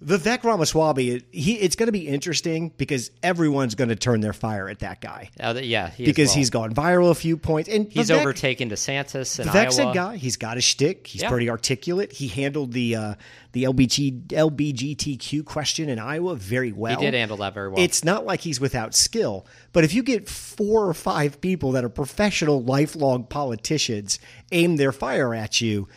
Vivek Ramaswamy, he it's going to be interesting because everyone's going to turn their fire at that guy. Uh, yeah, he because well. he's gone viral a few points, and he's Vivek, overtaken DeSantis. In Vivek's Iowa. a guy. He's got a shtick. He's yeah. pretty articulate. He handled the uh, the LBG, LBGTQ question in Iowa very well. He did handle that very well. It's not like he's without skill, but if you get four or five people that are professional, lifelong politicians aim their fire at you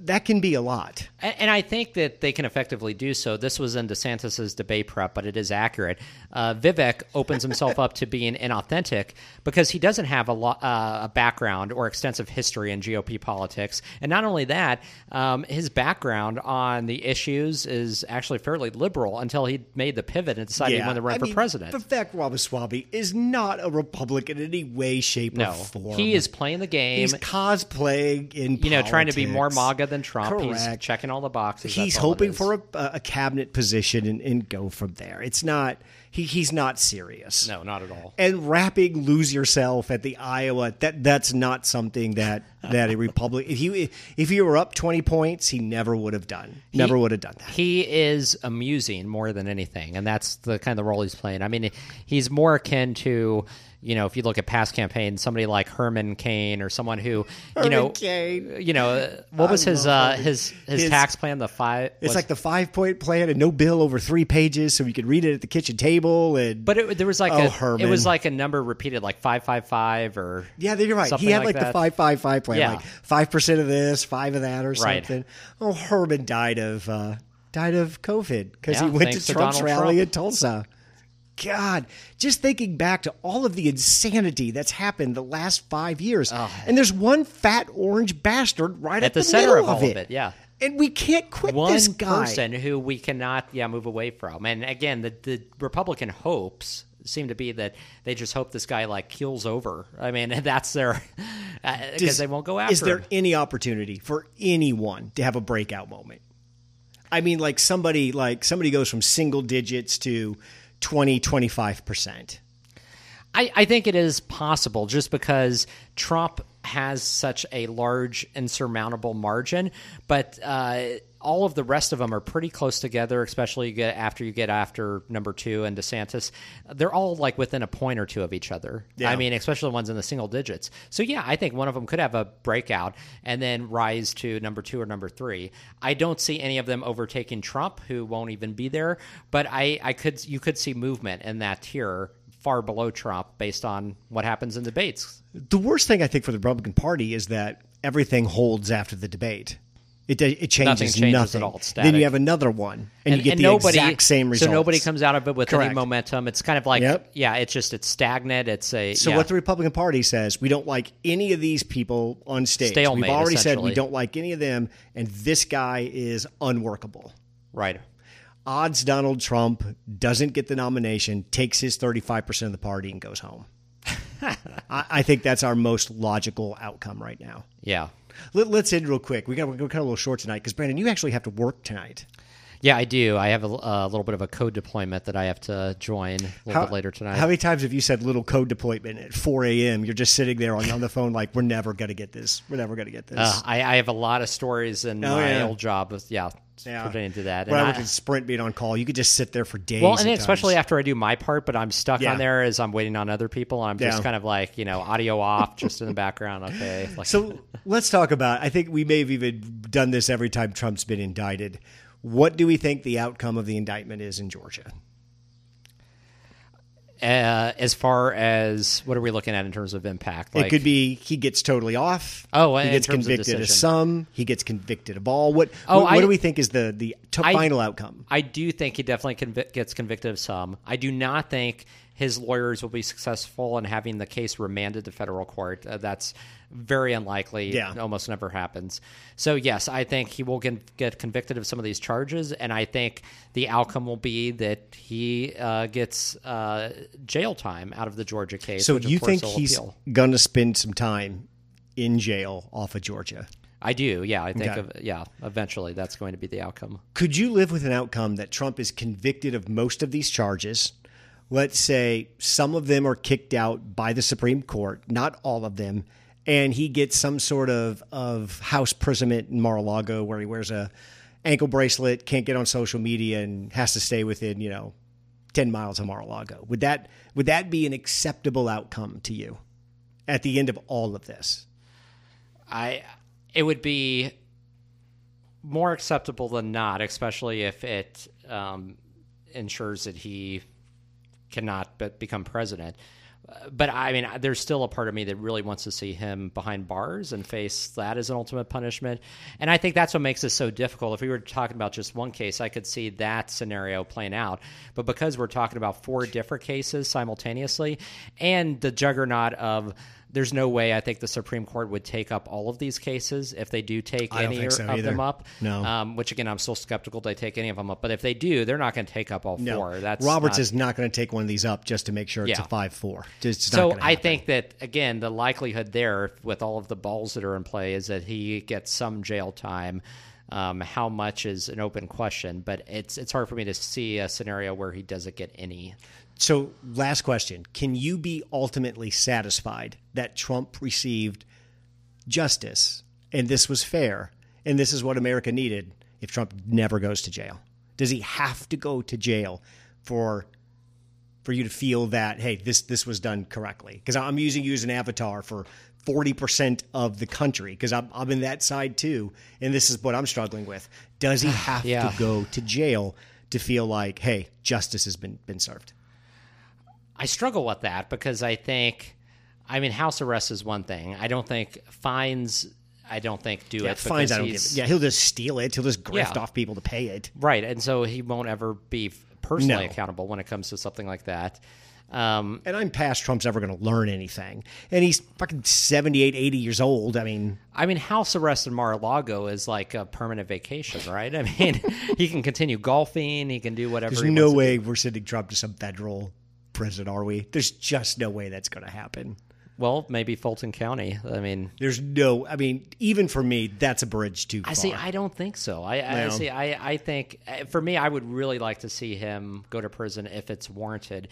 that can be a lot. And, I think that they can effectively do so. This was in DeSantis's debate prep, but it is accurate. Uh, Vivek opens himself up to being inauthentic because he doesn't have a, lo- uh, a background or extensive history in GOP politics. And not only that, um, his background on the issues is actually fairly liberal until he made the pivot and decided yeah, he wanted to run I for mean, president. Vivek Ramaswamy is not a Republican in any way, shape, no, or form. He is playing the game. He's cosplaying in you know, trying to be more MAGA than Trump. Correct. He's checking all the boxes. He's hoping for a, a, cabinet position and, and go from there. It's not he, he's not serious. No, not at all. And rapping "Lose Yourself" at the Iowa that that's not something that that a Republican if you if you were up twenty points, he never would have done. Never he, would have done that. He is amusing more than anything, and that's the kind of role he's playing. I mean, he's more akin to you know, if you look at past campaigns, somebody like Herman Cain or someone who, you know, Cain. you know, what was his uh, his, his, his tax plan? The five. It's like the five point plan and no bill over three pages, so you could read it at the kitchen table. And but it, there was like oh, a Herman. it was like a number repeated, like five five five or yeah, you're right. He had like, like the five five five plan, yeah. like five percent of this, five of that, or something. Right. Oh, Herman died of uh, died of COVID because yeah, he went to Trump's to rally Trump. in Tulsa. God, just thinking back to all of the insanity that's happened the last five years, oh. and there's one fat orange bastard right at, the, the, center of all of it. it. Yeah, and we can't quit one this guy. person who we cannot, yeah, move away from. And again, the the Republican hopes seem to be that they just hope this guy like keels over. I mean, *laughs* that's their because uh, they won't go after. Is there him. any opportunity for anyone to have a breakout moment? I mean, like somebody like somebody goes from single digits to 20, 25%. I, I think it is possible just because Trump has such a large insurmountable margin, but uh, all of the rest of them are pretty close together, especially you get after you get after number two and DeSantis. They're all like within a point or two of each other. Yeah. I mean, especially the ones in the single digits. So yeah, I think one of them could have a breakout and then rise to number two or number three. I don't see any of them overtaking Trump, who won't even be there. But I, I could you could see movement in that tier far below Trump based on what happens in debates. The worst thing I think for the Republican Party is that everything holds after the debate. It, it changes nothing. Changes nothing. Then you have another one, and, and you get and the nobody, exact same results. So nobody comes out of it with Correct. any momentum. It's kind of like, yep. yeah, it's just it's stagnant. It's a so yeah. what the Republican Party says. We don't like any of these people on stage. Stalemate, We've already said we don't like any of them, and this guy is unworkable. Right. Odds Donald Trump doesn't get the nomination, takes his thirty five percent of the party, and goes home. *laughs* I, I think that's our most logical outcome right now. Yeah. Let, us end real quick. We got kind of a little short tonight because Brandon, you actually have to work tonight. Yeah, I do. I have a, a, little bit of a code deployment that I have to join a little how, bit later tonight. How many times have you said little code deployment at 4 a.m.? You're just sitting there on, on the phone like, we're never going to get this. We're never going to get this. Uh, I, I, have a lot of stories in oh, my yeah. old job. With, yeah, yeah. pertaining to that. When and I went to Sprint being on call, you could just sit there for days. Well, and especially after I do my part, but I'm stuck yeah. on there as I'm waiting on other people. I'm just yeah. kind of like, you know, audio off, just in the background. Okay. Like, so *laughs* let's talk about, I think we may have even done this every time Trump's been indicted. What do we think the outcome of the indictment is in Georgia? Uh, as far as what are we looking at in terms of impact? Like, it could be he gets totally off. Oh, he gets convicted of, of, some. He gets convicted of all. What? Oh, what, what do we think is the the t- I, final outcome? I do think he definitely conv- gets convicted of some. I do not think his lawyers will be successful in having the case remanded to federal court. Uh, that's very unlikely. Yeah. It almost never happens. So, yes, I think he will get, get convicted of some of these charges. And I think the outcome will be that he uh, gets uh, jail time out of the Georgia case. So, you think he's going to spend some time in jail off of Georgia? I do, yeah. I think, okay. of, yeah, eventually that's going to be the outcome. Could you live with an outcome that Trump is convicted of most of these charges? Let's say some of them are kicked out by the Supreme Court, not all of them, and he gets some sort of, of house imprisonment in Mar-a-Lago where he wears a ankle bracelet, can't get on social media, and has to stay within you know ten miles of Mar-a-Lago. Would that would that be an acceptable outcome to you at the end of all of this? I it would be more acceptable than not, especially if it um, ensures that he cannot but become president. Uh, but I mean, there's still a part of me that really wants to see him behind bars and face that as an ultimate punishment. And I think that's what makes this so difficult. If we were talking about just one case, I could see that scenario playing out. But because we're talking about four different cases simultaneously and the juggernaut of there's no way I think the Supreme Court would take up all of these cases if they do take I any so of either. them up. No, um, which again I'm still skeptical they take any of them up. But if they do, they're not going to take up all no. four. That's Roberts not, is not going to take one of these up just to make sure it's Yeah. a five four. So I think that again the likelihood there with all of the balls that are in play is that he gets some jail time. Um, how much is an open question, but it's it's hard for me to see a scenario where he doesn't get any. So, last question: Can you be ultimately satisfied that Trump received justice and this was fair and this is what America needed if Trump never goes to jail? Does he have to go to jail for for you to feel that hey, this this was done correctly? Because I'm using you as an avatar for. 40% of the country because I'm, I'm in that side too and this is what i'm struggling with does he *sighs* have Yeah. to go to jail to feel like hey justice has been been served I struggle with that because I think, I mean, house arrest is one thing. I don't think fines. I don't think do Yeah, it. fines. because I don't give. It. Yeah, he'll just steal it. He'll just grift Yeah. off people to pay it. Right, and so he won't ever be personally No. accountable when it comes to something like that. Um, And I'm past Trump's ever going to learn anything. And he's fucking 78, 80 years old. I mean, I mean, house arrest in Mar-a-Lago is like a permanent vacation, right? I mean, *laughs* he can continue golfing, he can do whatever. there's he no way we're sending Trump to some federal prison, are we? There's just no way that's going to happen. Well, maybe Fulton County. I mean, There's no. I mean, even for me, that's a bridge too far. I see. I don't think so. I, I see. I, I think uh, for me, I would really like to see him go to prison if it's warranted.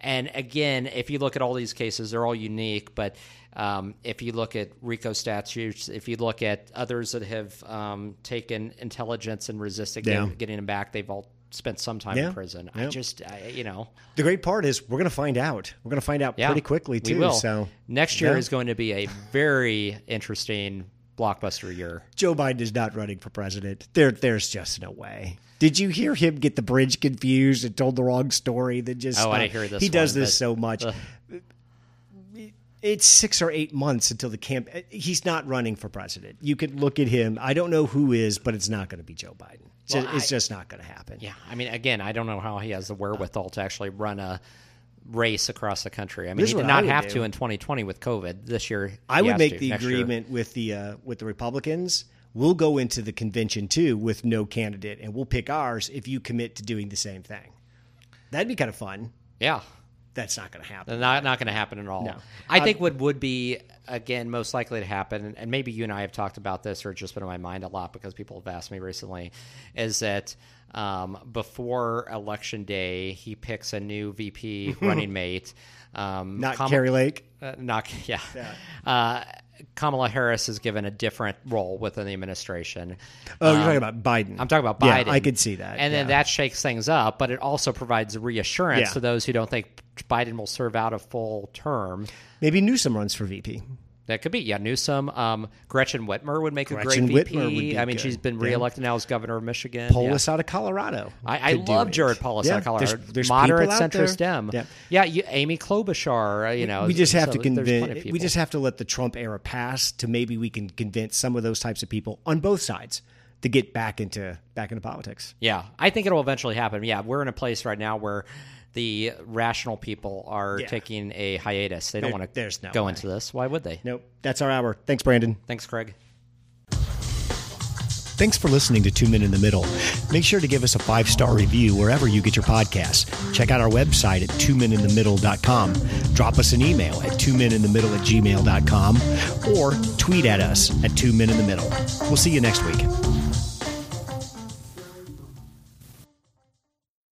And again, if you look at all these cases, they're all unique. But um, if you look at RICO statutes, if you look at others that have um, taken intelligence and resisted Yeah. getting, getting them back, they've all spent some time Yeah. in prison. I just, I, you know, the great part is we're going to find out. We're going to find out yeah, pretty quickly too. So next year Yeah. is going to be a very interesting blockbuster year. Joe Biden is not running for president. There, there's just no way. Did you hear him get the bridge confused and told the wrong story? That just Oh, I uh, didn't hear this He does this but- so much. Ugh. It's six or eight months until the camp. He's not running for president. You could look at him. I don't know who is, but it's not going to be Joe Biden. It's, Well, just, it's I- just not going to happen. Yeah, I mean, again, I don't know how he has the wherewithal to actually run a race across the country. I mean, he did not have do. to in 2020 with COVID. This year, I would make to, the next year. agreement with the uh, with the Republicans. We'll go into the convention too with no candidate, and we'll pick ours if you commit to doing the same thing. That'd be kind of fun. Yeah, That's not going to happen. not not going to happen at all. No. I think what would be again most likely to happen, and- maybe you and I have talked about this, or it's just been in my mind a lot because people have asked me recently, is that. Um, before election day, he picks a new VP *laughs* running mate. Um, Not Kam- Kari Lake. Uh, not *laughs* yeah. Uh, Kamala Harris is given a different role within the administration. Oh, you're talking um, about Biden. I'm talking about Yeah, Biden. I could see that. And then yeah. that shakes things up, but it also provides reassurance Yeah. to those who don't think Biden will serve out a full term. maybe Newsom runs for VP. That could be, yeah, Newsom. Um, Gretchen Whitmer would make a great VP. Whitmer would be I mean, good. she's been Yeah. reelected now as governor of Michigan. Polis out of Colorado. I, I love. Jared Polis Yeah, out of Colorado. There's, there's Moderate people out there. centrist Dem. Yeah. Yeah, you, Amy Klobuchar. uh, You know, we just have so to there's plenty of convince. We just have to let the Trump era pass to maybe we can convince some of those types of people on both sides to get back into back into politics. Yeah, I think it'll eventually happen. Yeah, we're in a place right now where the rational people are Yeah. taking a hiatus. They don't want to there's no go way. into this. Why would they? Nope. That's our hour. Thanks, Brandon. Thanks, Craig. Thanks for listening to Two Men in the Middle. Make sure to give us a five star review wherever you get your podcasts. Check out our website at twomeninthemiddle.com. Drop us an email at twomeninthemiddle at gmail.com or tweet at us at two men in the middle. We'll see you next week.